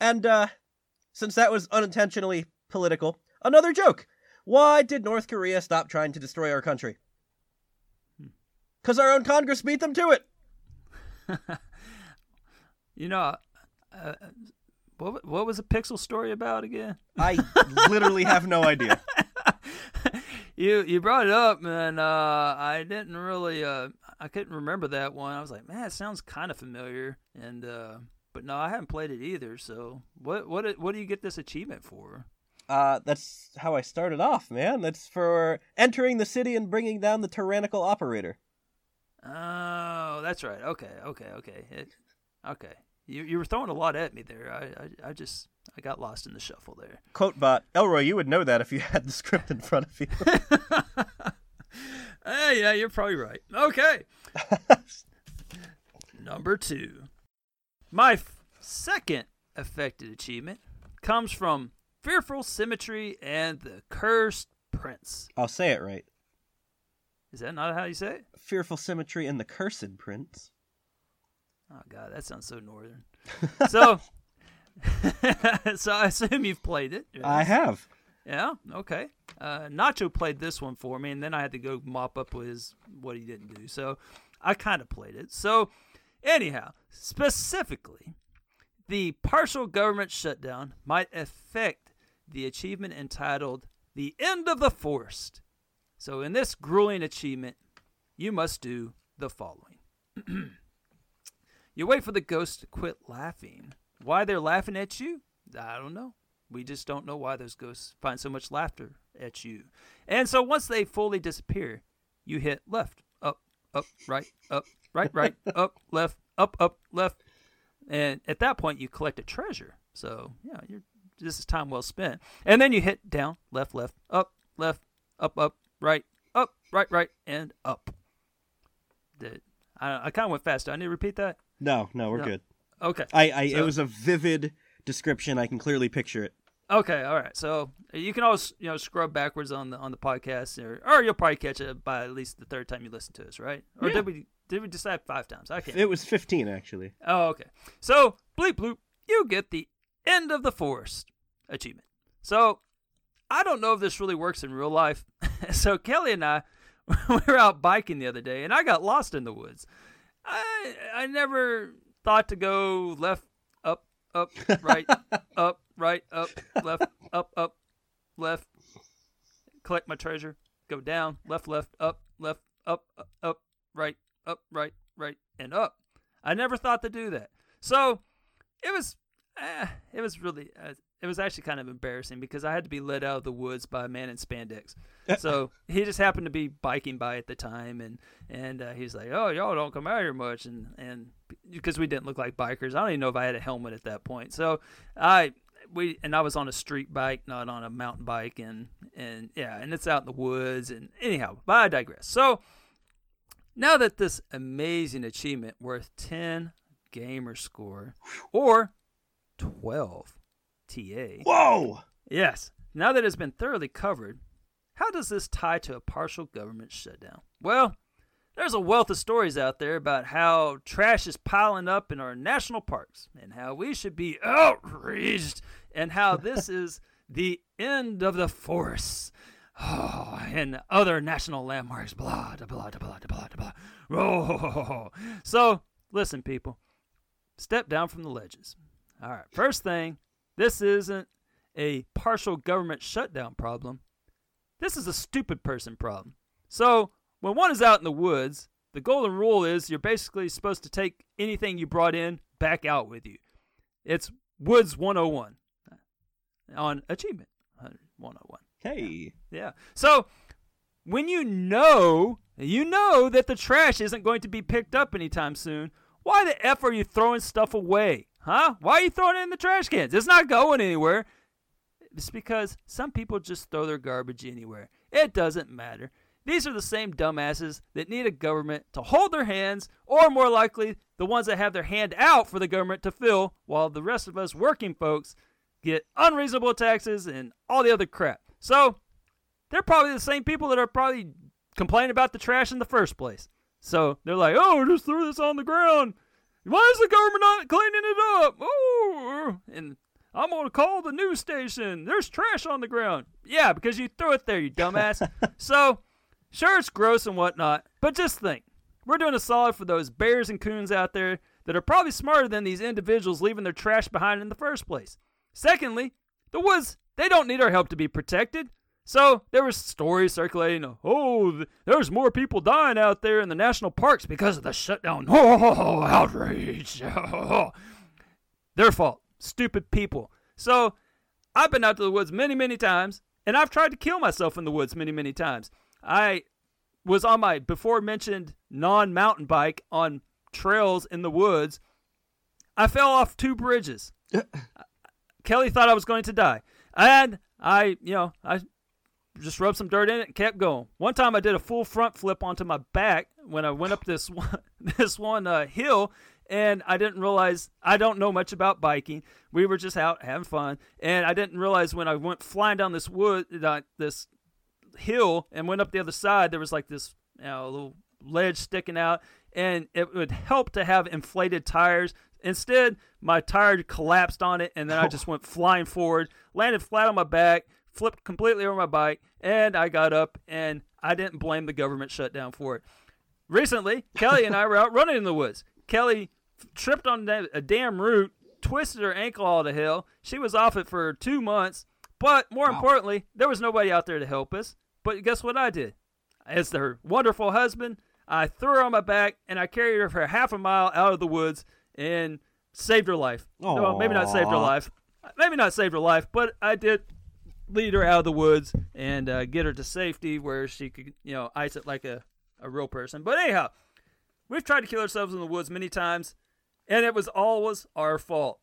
And uh, since that was unintentionally political, another joke. Why did North Korea stop trying to destroy our country? Because our own Congress beat them to it. You know, uh, what what was the Pixel story about again? I literally have no idea. you you brought it up, and uh, I didn't really uh, I couldn't remember that one. I was like, man, it sounds kind of familiar, and uh, but no, I haven't played it either. So what what what do you get this achievement for? Uh, that's how I started off, man. That's for entering the city and bringing down the tyrannical operator. Oh, that's right. Okay, okay, okay. It, okay. You you were throwing a lot at me there. I, I I just I got lost in the shuffle there. Quote bot Elroy, you would know that if you had the script in front of you. Hey, yeah, you're probably right. Okay. Number two. My f- second affected achievement comes from Fearful Symmetry and the Cursed Prince. I'll say it right. Is that not how you say it? Fearful symmetry and the cursed prince. Oh god, that sounds so northern. so, so I assume you've played it. I have. Yeah. Okay. Uh, Nacho played this one for me, and then I had to go mop up his what he didn't do. So I kind of played it. So anyhow, specifically, the partial government shutdown might affect the achievement entitled The End of the Forest. So, in this grueling achievement, you must do the following You wait for the ghosts to quit laughing. Why they're laughing at you? I don't know. We just don't know why those ghosts find so much laughter at you. And so once they fully disappear, you hit left, up, up, right, up, right, right, up, left, up, up, left. And at that point, you collect a treasure. So, yeah, you're, this is time well spent. And then you hit down, left, left, up, left, up, up, right, up, right, right, and up. Did I, I kind of went fast. Do I need to repeat that? No, no, we're No. good. Okay. I, I So- it was a vivid description. I can clearly picture it. Okay, all right. So you can always you know scrub backwards on the on the podcast, or or you'll probably catch it by at least the third time you listen to us, right? Or Yeah. did we did we decide five times? I can't. It was 15 actually. Oh, okay. So bleep bloop, you get the end of the forest achievement. So I don't know if this really works in real life. so Kelly and I we were out biking the other day, and I got lost in the woods. I I never thought to go left, up, up, right, up, right, up, left, up, up, left. Collect my treasure. Go down, left, left, up, left, up, up, up, right, up, right, right, and up. I never thought to do that. So it was, eh, it was really, uh, it was actually kind of embarrassing because I had to be led out of the woods by a man in spandex. so he just happened to be biking by at the time, and and uh, he's like, "Oh, y'all don't come out here much," and and because we didn't look like bikers, I don't even know if I had a helmet at that point. So I we and I was on a street bike, not on a mountain bike, and and yeah, and it's out in the woods, and anyhow, but I digress. So now that this amazing achievement worth 10 gamer score or 12 TA. Whoa! Yes. Now that it's been thoroughly covered, how does this tie to a partial government shutdown? Well, there's a wealth of stories out there about how trash is piling up in our national parks and how we should be outraged and how this is the end of the forests. Oh, and other national landmarks, blah, da, blah, da, blah, da, blah, da, blah. Oh. So, listen, people, step down from the ledges. All right, first thing, this isn't a partial government shutdown problem. This is a stupid person problem. So, when one is out in the woods, the golden rule is you're basically supposed to take anything you brought in back out with you. It's Woods 101 on Achievement 101. Hey. Yeah. So when you know, you know that the trash isn't going to be picked up anytime soon, why the F are you throwing stuff away? Huh? Why are you throwing it in the trash cans? It's not going anywhere. It's because some people just throw their garbage anywhere. It doesn't matter. These are the same dumbasses that need a government to hold their hands, or more likely, the ones that have their hand out for the government to fill, while the rest of us working folks get unreasonable taxes and all the other crap. So, they're probably the same people that are probably complaining about the trash in the first place. So, they're like, oh, just throw this on the ground. Why is the government not cleaning it up? Oh, and I'm going to call the news station. There's trash on the ground. Yeah, because you threw it there, you dumbass. so, sure, it's gross and whatnot, but just think we're doing a solid for those bears and coons out there that are probably smarter than these individuals leaving their trash behind in the first place. Secondly, the woods, they don't need our help to be protected. So there was stories circulating. Oh, th- there's more people dying out there in the national parks because of the shutdown. Oh, outrage! Their fault. Stupid people. So I've been out to the woods many, many times, and I've tried to kill myself in the woods many, many times. I was on my before mentioned non mountain bike on trails in the woods. I fell off two bridges. Kelly thought I was going to die. And I, you know, I just rubbed some dirt in it and kept going. One time I did a full front flip onto my back when I went up this one, this one uh, hill and I didn't realize I don't know much about biking. We were just out having fun and I didn't realize when I went flying down this wood uh, this hill and went up the other side there was like this you know, little ledge sticking out and it would help to have inflated tires instead my tire collapsed on it and then i just went flying forward landed flat on my back flipped completely over my bike and i got up and i didn't blame the government shutdown for it recently kelly and i were out running in the woods kelly tripped on a damn root twisted her ankle all to hell. She was off it for two months. But more importantly, there was nobody out there to help us. But guess what I did? As her wonderful husband, I threw her on my back and I carried her for half a mile out of the woods and saved her life. No, maybe not saved her life. Maybe not saved her life, but I did lead her out of the woods and uh, get her to safety where she could, you know, ice it like a, a real person. But anyhow, we've tried to kill ourselves in the woods many times, and it was always our fault.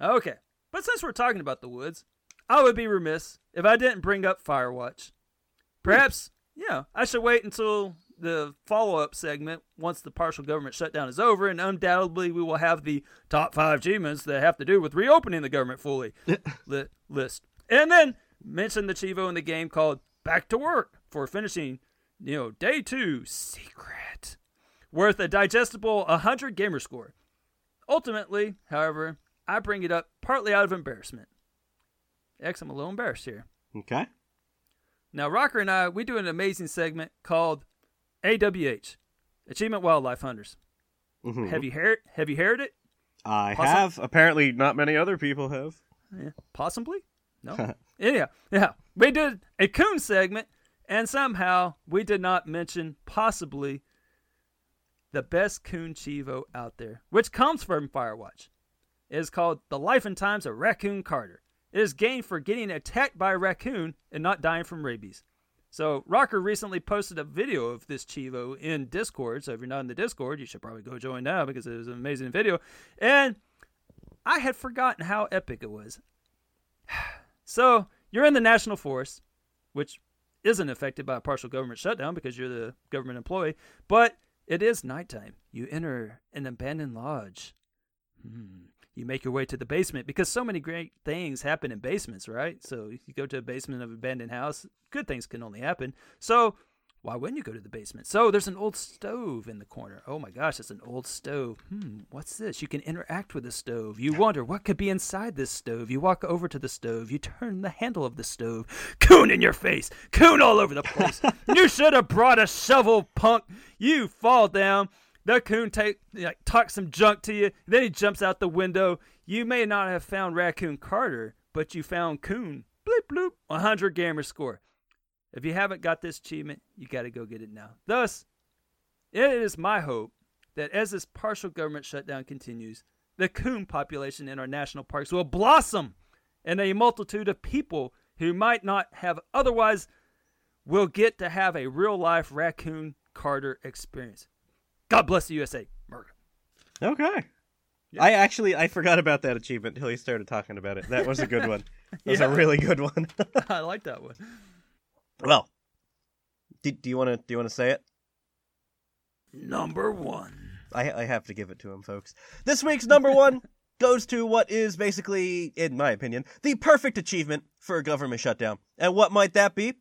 Okay, but since we're talking about the woods, I would be remiss if I didn't bring up Firewatch. Perhaps, you know, I should wait until the follow up segment once the partial government shutdown is over, and undoubtedly we will have the top five achievements that have to do with reopening the government fully li- list. And then mention the Chivo in the game called Back to Work for finishing, you know, day two secret worth a digestible 100 gamer score. Ultimately, however, I bring it up partly out of embarrassment. X, I'm a little embarrassed here. Okay. Now, Rocker and I, we do an amazing segment called AWH, Achievement Wildlife Hunters. Mhm. Have you heard? Have you heard it? I Possi- have. Apparently, not many other people have. Yeah, possibly. No. yeah, yeah. We did a coon segment, and somehow we did not mention possibly the best coon chivo out there, which comes from Firewatch. It is called The Life and Times of Raccoon Carter. It is gained for getting attacked by a raccoon and not dying from rabies. So Rocker recently posted a video of this chivo in Discord. So if you're not in the Discord, you should probably go join now because it was an amazing video. And I had forgotten how epic it was. So you're in the national forest, which isn't affected by a partial government shutdown because you're the government employee, but it is nighttime. You enter an abandoned lodge. Hmm. You make your way to the basement because so many great things happen in basements, right? So you go to a basement of an abandoned house, good things can only happen. So why wouldn't you go to the basement? So there's an old stove in the corner. Oh my gosh, it's an old stove. Hmm, what's this? You can interact with the stove. You wonder what could be inside this stove. You walk over to the stove. You turn the handle of the stove. Coon in your face. Coon all over the place. you should have brought a shovel, punk. You fall down. The coon take like talk some junk to you. Then he jumps out the window. You may not have found Raccoon Carter, but you found Coon. Bloop bloop. 100 gamer score. If you haven't got this achievement, you got to go get it now. Thus, it is my hope that as this partial government shutdown continues, the coon population in our national parks will blossom, and a multitude of people who might not have otherwise will get to have a real life raccoon Carter experience. God bless the USA. Murder. Okay. I actually I forgot about that achievement until he started talking about it. That was a good one. That was a really good one. I like that one. Well, do, do you want to do you want to say it? Number one. I I have to give it to him, folks. This week's number one goes to what is basically, in my opinion, the perfect achievement for a government shutdown. And what might that be?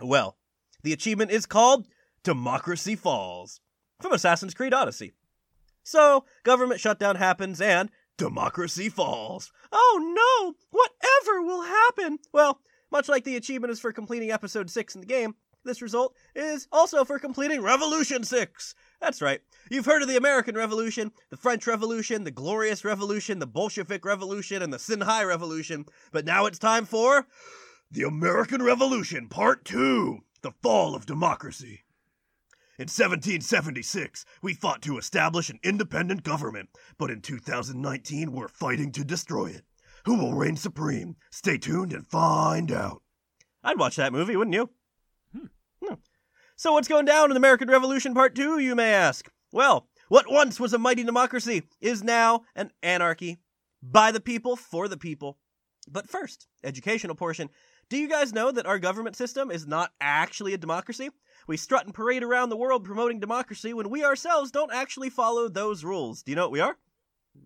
Well, the achievement is called Democracy Falls from Assassin's Creed Odyssey. So, government shutdown happens and democracy falls. Oh no! Whatever will happen? Well, much like the achievement is for completing episode 6 in the game, this result is also for completing Revolution 6. That's right. You've heard of the American Revolution, the French Revolution, the Glorious Revolution, the Bolshevik Revolution, and the Xinhai Revolution, but now it's time for the American Revolution Part 2 The Fall of Democracy. In 1776, we fought to establish an independent government, but in 2019, we're fighting to destroy it. Who will reign supreme? Stay tuned and find out. I'd watch that movie, wouldn't you? Hmm. So, what's going down in American Revolution Part 2, you may ask? Well, what once was a mighty democracy is now an anarchy. By the people, for the people. But first, educational portion. Do you guys know that our government system is not actually a democracy? We strut and parade around the world promoting democracy when we ourselves don't actually follow those rules. Do you know what we are?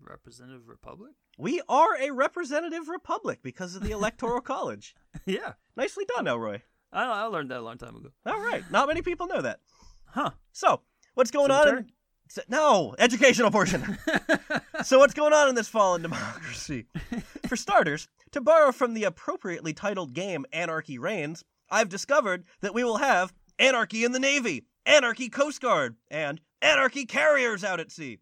Representative Republic? We are a representative republic because of the Electoral College. Yeah. Nicely done, Elroy. I, I learned that a long time ago. All right. Not many people know that. Huh. So, what's going on? In... Cemetery? S- No, educational portion. so, what's going on in this fallen democracy? For starters, to borrow from the appropriately titled game Anarchy Reigns, I've discovered that we will have Anarchy in the Navy, Anarchy Coast Guard, and Anarchy Carriers out at sea.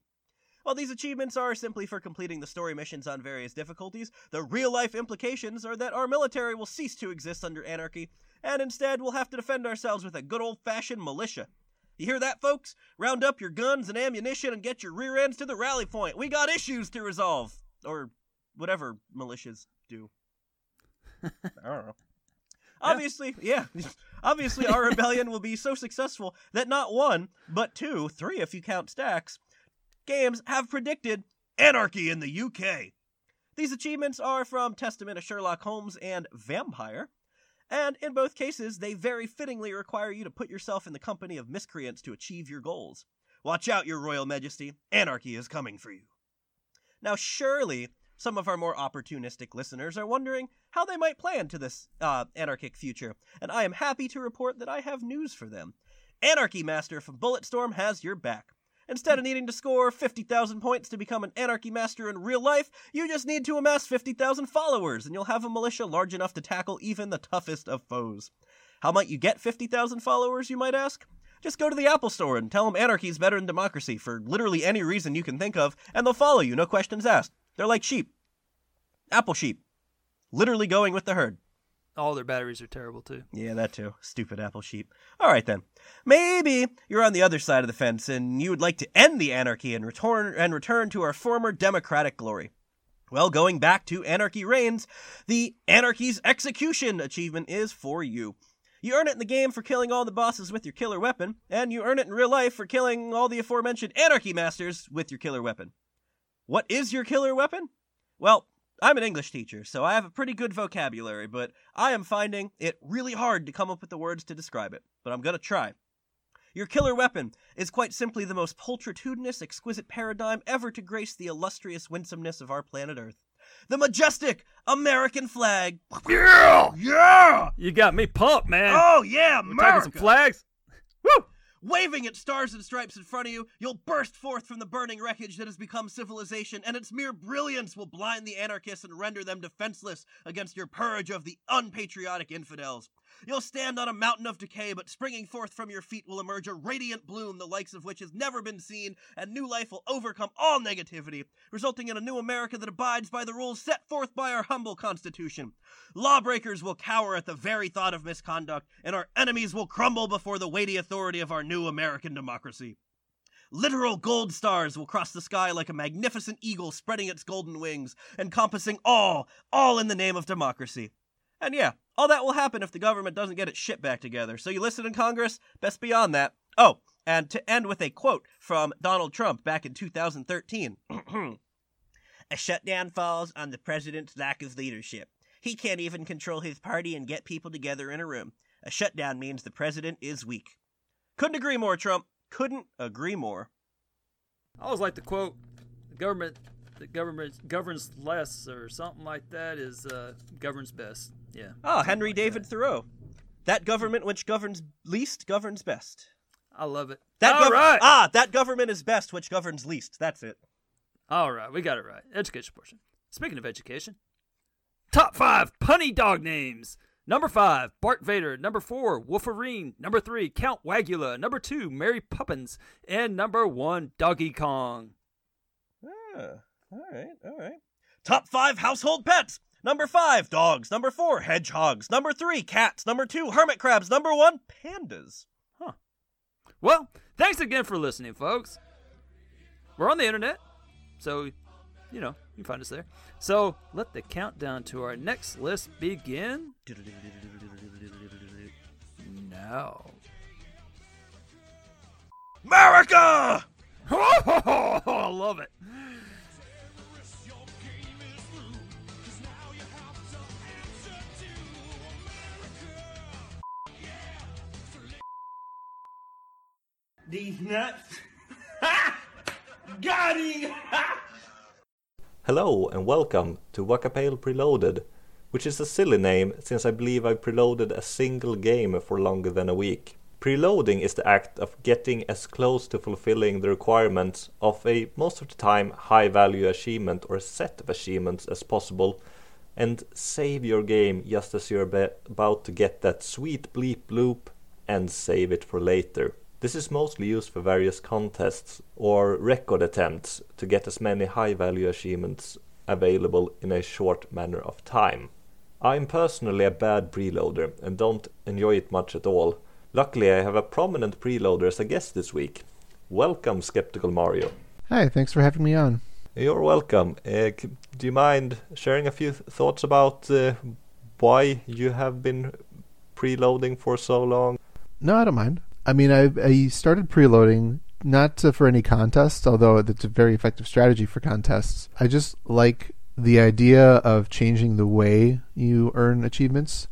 While these achievements are simply for completing the story missions on various difficulties, the real life implications are that our military will cease to exist under anarchy, and instead we'll have to defend ourselves with a good old fashioned militia. You hear that, folks? Round up your guns and ammunition and get your rear ends to the rally point. We got issues to resolve. Or whatever militias do. I don't know. Obviously, yeah. Obviously, our rebellion will be so successful that not one, but two, three if you count stacks, games have predicted anarchy in the UK. These achievements are from Testament of Sherlock Holmes and Vampyr, and in both cases, they very fittingly require you to put yourself in the company of miscreants to achieve your goals. Watch out, Your Royal Majesty, anarchy is coming for you. Now, surely some of our more opportunistic listeners are wondering how they might plan to this uh, anarchic future, and I am happy to report that I have news for them. Anarchy Master from Bulletstorm has your back. Instead of needing to score 50,000 points to become an Anarchy Master in real life, you just need to amass 50,000 followers, and you'll have a militia large enough to tackle even the toughest of foes. How might you get 50,000 followers, you might ask? Just go to the Apple Store and tell them anarchy is better than democracy for literally any reason you can think of, and they'll follow you, no questions asked. They're like sheep. Apple sheep. Literally going with the herd. All their batteries are terrible too. Yeah, that too. Stupid apple sheep. All right then. Maybe you're on the other side of the fence and you would like to end the anarchy and return and return to our former democratic glory. Well, going back to Anarchy Reigns, the Anarchy's Execution achievement is for you. You earn it in the game for killing all the bosses with your killer weapon, and you earn it in real life for killing all the aforementioned Anarchy Masters with your killer weapon. What is your killer weapon? Well, I'm an English teacher, so I have a pretty good vocabulary, but I am finding it really hard to come up with the words to describe it. But I'm gonna try. Your killer weapon is quite simply the most pulchritudinous, exquisite paradigm ever to grace the illustrious winsomeness of our planet Earth. The majestic American flag. Yeah! Yeah! You got me pumped, man. Oh, yeah, We're talking some America! flags. Waving its stars and stripes in front of you, you'll burst forth from the burning wreckage that has become civilization, and its mere brilliance will blind the anarchists and render them defenseless against your purge of the unpatriotic infidels. You'll stand on a mountain of decay, but springing forth from your feet will emerge a radiant bloom, the likes of which has never been seen, and new life will overcome all negativity, resulting in a new America that abides by the rules set forth by our humble Constitution. Lawbreakers will cower at the very thought of misconduct, and our enemies will crumble before the weighty authority of our new American democracy. Literal gold stars will cross the sky like a magnificent eagle spreading its golden wings, encompassing all, all in the name of democracy. And yeah, all that will happen if the government doesn't get its shit back together. So you listen in Congress, best beyond that. Oh, and to end with a quote from Donald Trump back in 2013. a shutdown falls on the president's lack of leadership. He can't even control his party and get people together in a room. A shutdown means the president is weak. Couldn't agree more, Trump. Couldn't agree more. I always like the quote: "The government, the government governs less, or something like that, is uh, governs best." Yeah. Ah, Henry David Thoreau. That government which governs least governs best. I love it. That All gov- right. Ah, that government is best which governs least. That's it. All right, we got it right. Education portion. Speaking of education, top five punny dog names. Number five, Bart Vader. Number four, Wolverine. Number three, Count Wagula. Number two, Mary Poppins. And number one, Doggy Kong. Ah, all right, all right. Top five household pets. Number five, dogs. Number four, hedgehogs. Number three, cats. Number two, hermit crabs. Number one, pandas. Huh. Well, thanks again for listening, folks. We're on the internet, so, you know, you can find us there. So let the countdown to our next list begin now. America! I love it. These nuts. Got him! Hello and welcome to Wakapale Preloaded, which is a silly name since I believe I preloaded a single game for longer than a week. Preloading is the act of getting as close to fulfilling the requirements of a most of the time high value achievement or set of achievements as possible and save your game just as you're about to get that sweet bleep bloop and save it for later. This is mostly used for various contests or record attempts to get as many high value achievements available in a short manner of time. I'm personally a bad preloader and don't enjoy it much at all. Luckily, I have a prominent preloader as a guest this week. Welcome, Skeptical Mario. Hi, thanks for having me on. You're welcome. Uh, do you mind sharing a few th- thoughts about uh, why you have been preloading for so long? No, I don't mind. I mean, I I started preloading not to, for any contests, although it's a very effective strategy for contests. I just like the idea of changing the way you earn achievements.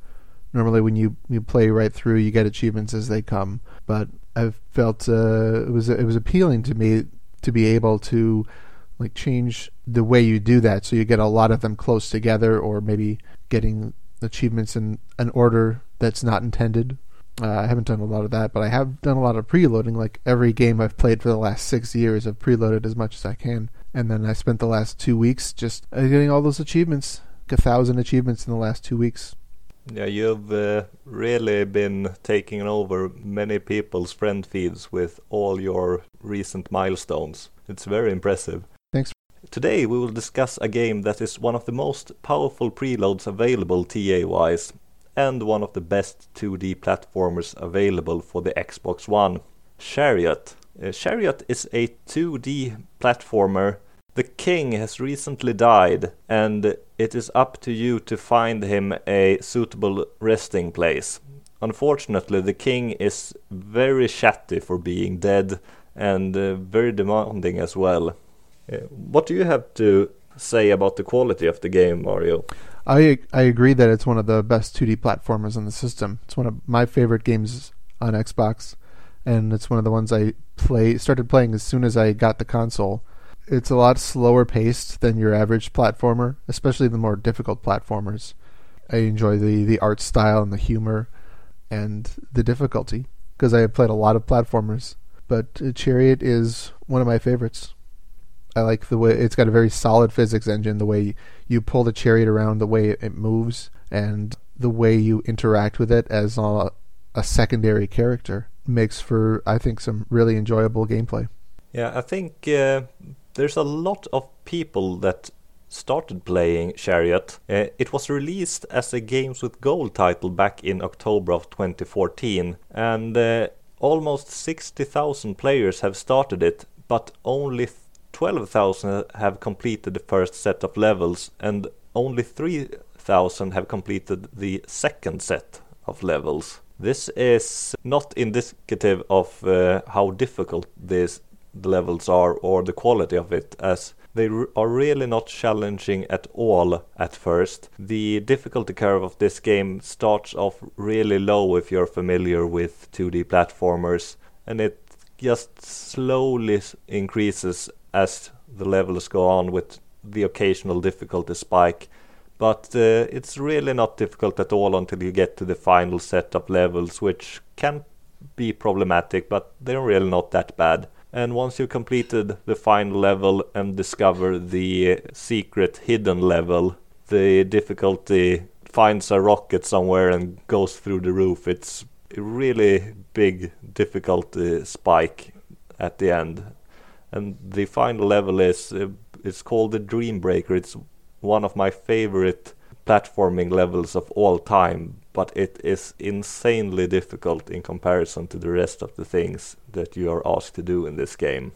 Normally, when you, you play right through, you get achievements as they come. But I've felt uh, it was it was appealing to me to be able to like change the way you do that, so you get a lot of them close together, or maybe getting achievements in an order that's not intended. Uh, I haven't done a lot of that, but I have done a lot of preloading. Like every game I've played for the last six years, I've preloaded as much as I can, and then I spent the last two weeks just uh, getting all those achievements. A thousand achievements in the last two weeks. Yeah, you've uh, really been taking over many people's friend feeds with all your recent milestones. It's very impressive. Thanks. Today we will discuss a game that is one of the most powerful preloads available TA wise and one of the best 2D platformers available for the Xbox One Chariot. Uh, Chariot is a 2D platformer. The king has recently died, and it is up to you to find him a suitable resting place. Unfortunately, the king is very chatty for being dead and uh, very demanding as well. Uh, what do you have to say about the quality of the game, Mario? I I agree that it's one of the best 2D platformers on the system. It's one of my favorite games on Xbox, and it's one of the ones I play started playing as soon as I got the console. It's a lot slower paced than your average platformer, especially the more difficult platformers. I enjoy the the art style and the humor, and the difficulty because I have played a lot of platformers. But Chariot is one of my favorites. I like the way it's got a very solid physics engine. The way you pull the chariot around, the way it moves, and the way you interact with it as a, a secondary character makes for, I think, some really enjoyable gameplay. Yeah, I think uh, there's a lot of people that started playing Chariot. Uh, it was released as a Games with Gold title back in October of 2014, and uh, almost 60,000 players have started it, but only 12,000 have completed the first set of levels, and only 3,000 have completed the second set of levels. This is not indicative of uh, how difficult these the levels are or the quality of it, as they are really not challenging at all at first. The difficulty curve of this game starts off really low if you're familiar with 2D platformers, and it just slowly increases as the levels go on with the occasional difficulty spike. But uh, it's really not difficult at all until you get to the final set of levels, which can be problematic, but they're really not that bad. And once you've completed the final level and discover the secret hidden level, the difficulty finds a rocket somewhere and goes through the roof. It's a really big difficulty spike at the end. And the final level is uh, it's called the Dream Breaker. It's one of my favorite platforming levels of all time, but it is insanely difficult in comparison to the rest of the things that you are asked to do in this game.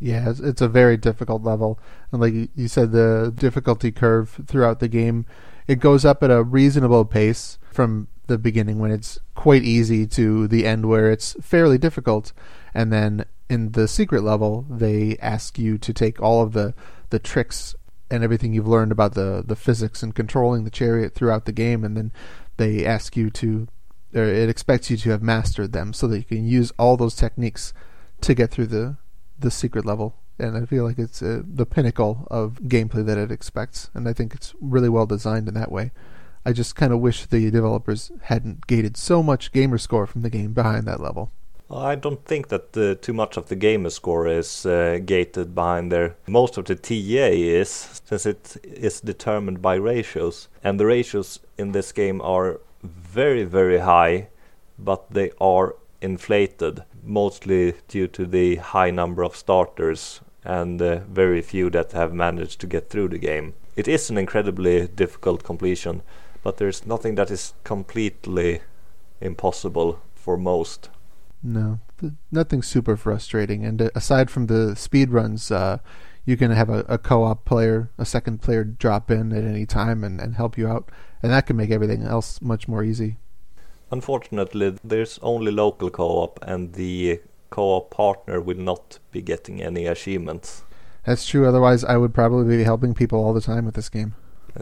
Yeah, it's, it's a very difficult level, and like you said, the difficulty curve throughout the game it goes up at a reasonable pace from the beginning when it's quite easy to the end where it's fairly difficult, and then in the secret level they ask you to take all of the the tricks and everything you've learned about the the physics and controlling the chariot throughout the game, and then they ask you to, or it expects you to have mastered them so that you can use all those techniques to get through the the secret level. And I feel like it's uh, the pinnacle of gameplay that it expects, and I think it's really well designed in that way. I just kind of wish the developers hadn't gated so much gamer score from the game behind that level. I don't think that uh, too much of the gamer score is uh, gated behind there. Most of the TA is, since it is determined by ratios. And the ratios in this game are very, very high, but they are inflated mostly due to the high number of starters and uh, very few that have managed to get through the game. It is an incredibly difficult completion, but there's nothing that is completely impossible for most. No, th- nothing super frustrating. And uh, aside from the speed runs, uh, you can have a, a co-op player, a second player drop in at any time and, and help you out, and that can make everything else much more easy. Unfortunately, there's only local co-op, and the co-op partner will not be getting any achievements. That's true. Otherwise, I would probably be helping people all the time with this game.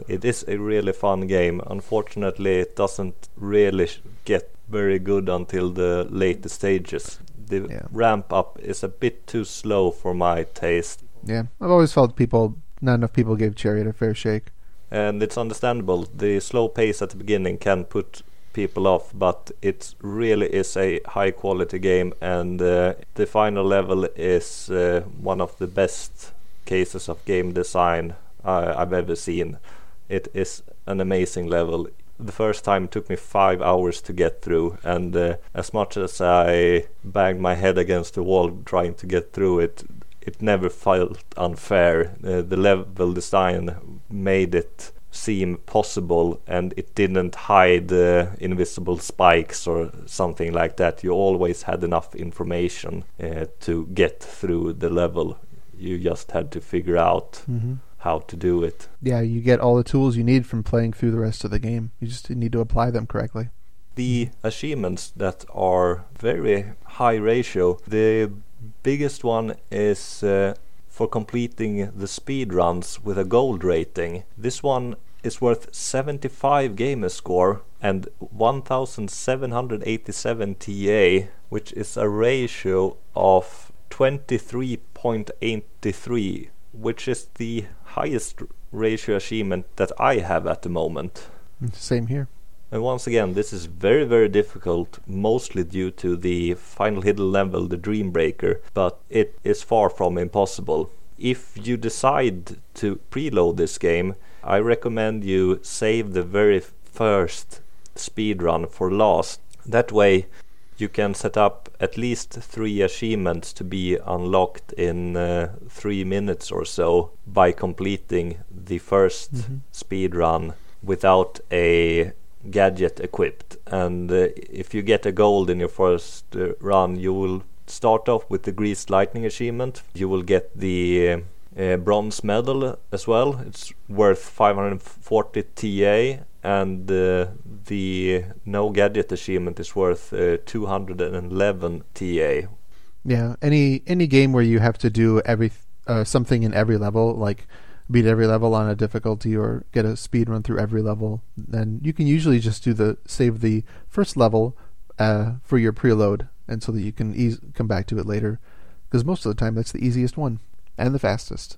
It is a really fun game. Unfortunately, it doesn't really sh- get very good until the later stages. The Yeah. ramp up is a bit too slow for my taste. Yeah, I've always felt people, not enough people gave Chariot a fair shake. and it's understandable. The slow pace at the beginning can put people off, but it really is a high quality game, and uh, the final level is uh, one of the best cases of game design uh, I've ever seen. It is an amazing level. The first time it took me five hours to get through, and uh, as much as I banged my head against the wall trying to get through it, it never felt unfair. Uh, the level design made it seem possible and it didn't hide uh, invisible spikes or something like that. You always had enough information uh, to get through the level. You just had to figure out Mhm. How to do it. Yeah, you get all the tools you need from playing through the rest of the game. You just need to apply them correctly. the achievements that are very high ratio. The biggest one is uh, for completing the speed runs with a gold rating. This one is worth 75 gamer score and 1787 TA, which is a ratio of 23.83, which is the highest ratio achievement that I have at the moment. Same here. And once again, this is very, very difficult, mostly due to the final hidden level, the Dreambreaker, but it is far from impossible. If you decide to preload this game, I recommend you save the very first speedrun for last. That way, you can set up at least three achievements to be unlocked in uh, three minutes or so by completing the 1st Mhm. speedrun without a gadget equipped. And uh, if you get a gold in your first uh, run, you will start off with the Greased Lightning achievement. You will get the uh, bronze medal as well. It's worth 540 TA, and uh, the no gadget achievement is worth uh, 211 TA. Yeah, any any game where you have to do every uh, something in every level, like beat every level on a difficulty or get a speed run through every level, then you can usually just do the save the first level uh, for your preload, and so that you can eas- come back to it later. Because most of the time, that's the easiest one and the fastest.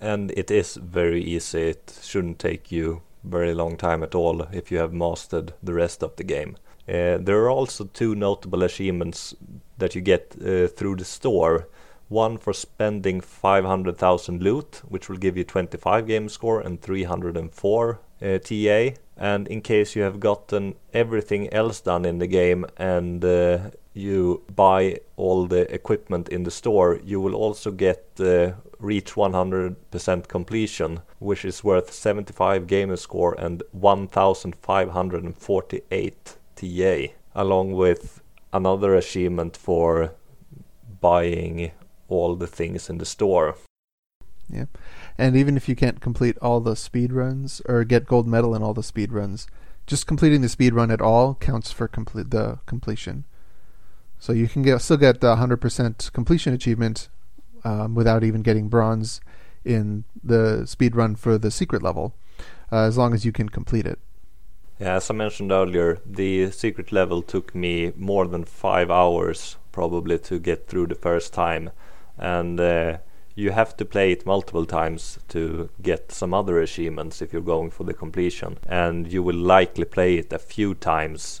and it is very easy. It shouldn't take you very long time at all if you have mastered the rest of the game. Uh, there are also two notable achievements that you get uh, through the store. One for spending 500,000 loot, which will give you 25 game score and 304 uh, TA. And in case you have gotten everything else done in the game and you buy all the equipment in the store, you will also get reach 100% completion, which is worth 75 gamer score and 1548 TA, along with another achievement for buying all the things in the store. Yeah, and even if you can't complete all the speed runs or get gold medal in all the speed runs, just completing the speed run at all counts for complete the completion. So you can get still get the hundred percent completion achievement um, without even getting bronze in the speed run for the secret level, uh, as long as you can complete it. Yeah, as I mentioned earlier, the secret level took me more than five hours probably to get through the first time, and uh, you have to play it multiple times to get some other achievements if you're going for the completion, and you will likely play it a few times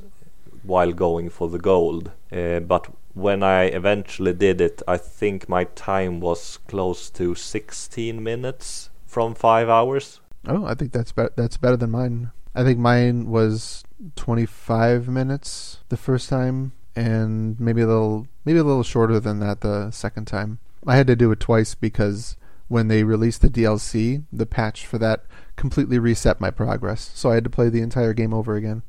while going for the gold. Uh, but when I eventually did it, I think my time was close to 16 minutes from five hours. Oh, I think that's be- that's better than mine. I think mine was 25 minutes the first time, and maybe a little maybe a little shorter than that the second time. I had to do it twice because when they released the DLC, the patch for that completely reset my progress. So I had to play the entire game over again.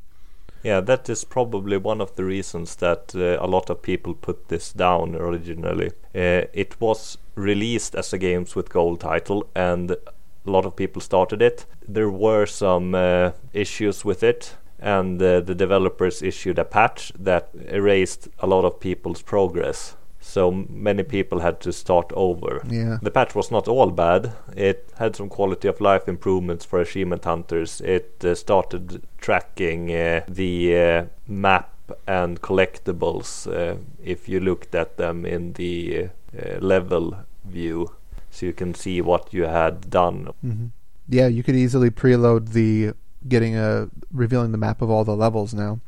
Yeah, that is probably one of the reasons that uh, a lot of people put this down originally. Uh, it was released as a Games with Gold title, and a lot of people started it. There were some uh, issues with it, and uh, the developers issued a patch that erased a lot of people's progress. So many people had to start over. Yeah. The patch was not all bad. It had some quality of life improvements for achievement hunters. It uh, started tracking uh, the uh, map and collectibles uh, if you looked at them in the uh, level view, so you can see what you had done. hmm Yeah, you could easily preload the getting a revealing the map of all the levels now.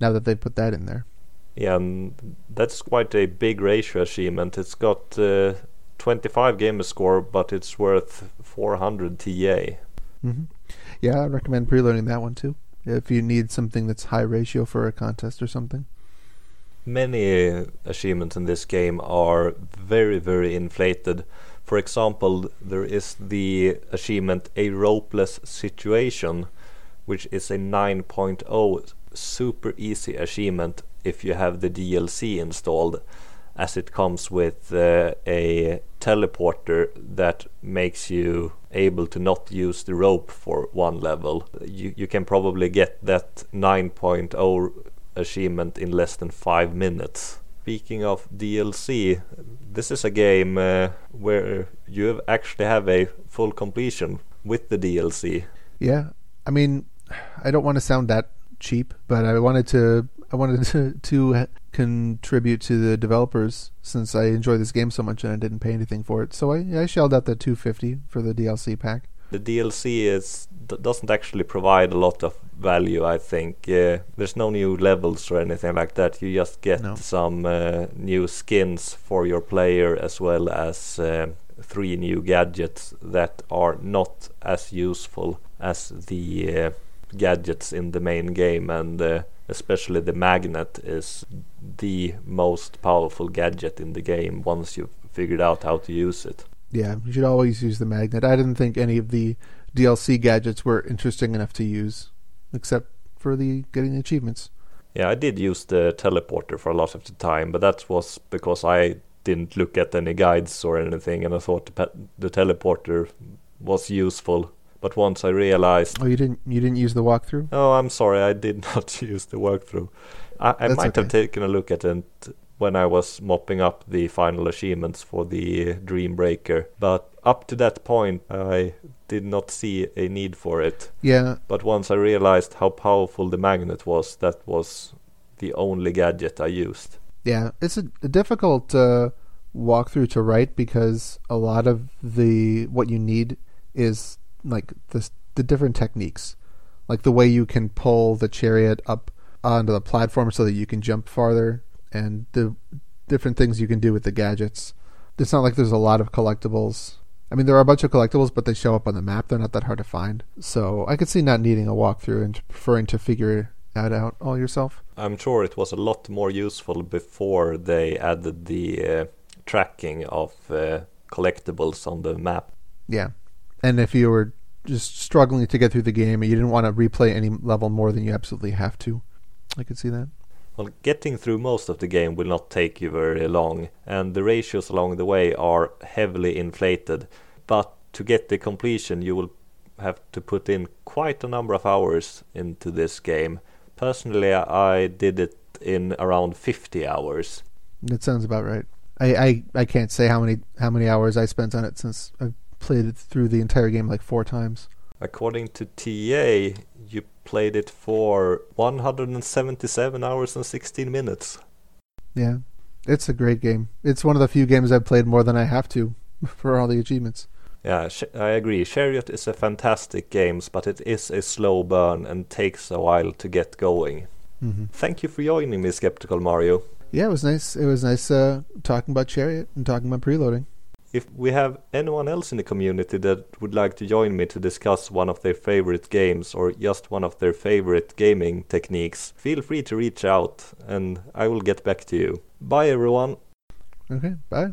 Now that they put that in there. Yeah, and that's quite a big ratio achievement. It's got uh, 25 gamer score, but it's worth 400 TA. hmm Yeah, I recommend preloading that one too. If you need something that's high ratio for a contest or something. Many achievements in this game are very, very inflated. For example, there is the achievement A Ropeless Situation, which is a 9.0 super easy achievement if you have the DLC installed, as it comes with uh, a teleporter that makes you able to not use the rope for one level. You, you can probably get that 9.0 achievement in less than five minutes. Speaking of DLC, this is a game uh, where you actually have a full completion with the DLC. Yeah, I mean, I don't want to sound that cheap, but I wanted to I wanted to to contribute to the developers since I enjoy this game so much and I didn't pay anything for it. So I I shelled out the 250 for the DLC pack. The DLC is doesn't actually provide a lot of value. I think uh, there's no new levels or anything like that. You just get No. some uh, new skins for your player as well as uh, three new gadgets that are not as useful as the uh, gadgets in the main game and. Uh, Especially the magnet is the most powerful gadget in the game once you've figured out how to use it. Yeah, you should always use the magnet. I didn't think any of the DLC gadgets were interesting enough to use, except for the getting achievements. Yeah, I did use the teleporter for a lot of the time, but that was because I didn't look at any guides or anything, and I thought the, pe- the teleporter was useful. But once I realized, Oh, you didn't you didn't use the walkthrough? oh, I'm sorry, I did not use the walkthrough. I, I might have taken a look at it when I was mopping up the final achievements for the Dream Breaker, but up to that point, I did not see a need for it. Yeah, But once I realized how powerful the magnet was, that was the only gadget I used. yeah. It's a, a difficult uh, walkthrough to write because a lot of the what you need is like the the different techniques, like the way you can pull the chariot up onto the platform so that you can jump farther, and the different things you can do with the gadgets. It's not like there's a lot of collectibles. I mean, there are a bunch of collectibles, but they show up on the map. They're not that hard to find. So I could see not needing a walkthrough and preferring to figure that out all yourself. I'm sure it was a lot more useful before they added the uh, tracking of uh, collectibles on the map. Yeah. And if you were just struggling to get through the game and you didn't want to replay any level more than you absolutely have to, I could see that. Well, getting through most of the game will not take you very long, and the ratios along the way are heavily inflated. But to get the completion, you will have to put in quite a number of hours into this game. Personally, I did it in around 50 hours. That sounds about right. I, I, I can't say how many how many hours I spent on it since I've played it through the entire game like four times. According to TA, you played it for 177 hours and 16 minutes. Yeah. It's a great game. It's one of the few games I've played more than I have to for all the achievements. Yeah, sh- I agree. Chariot is a fantastic game, but it is a slow burn and takes a while to get going. Mhm. Thank you for joining me, Skeptical Mario. Yeah, it was nice. It was nice uh, talking about Chariot and talking about preloading. If we have anyone else in the community that would like to join me to discuss one of their favorite games or just one of their favorite gaming techniques, feel free to reach out and I will get back to you. Bye everyone. Okay, bye.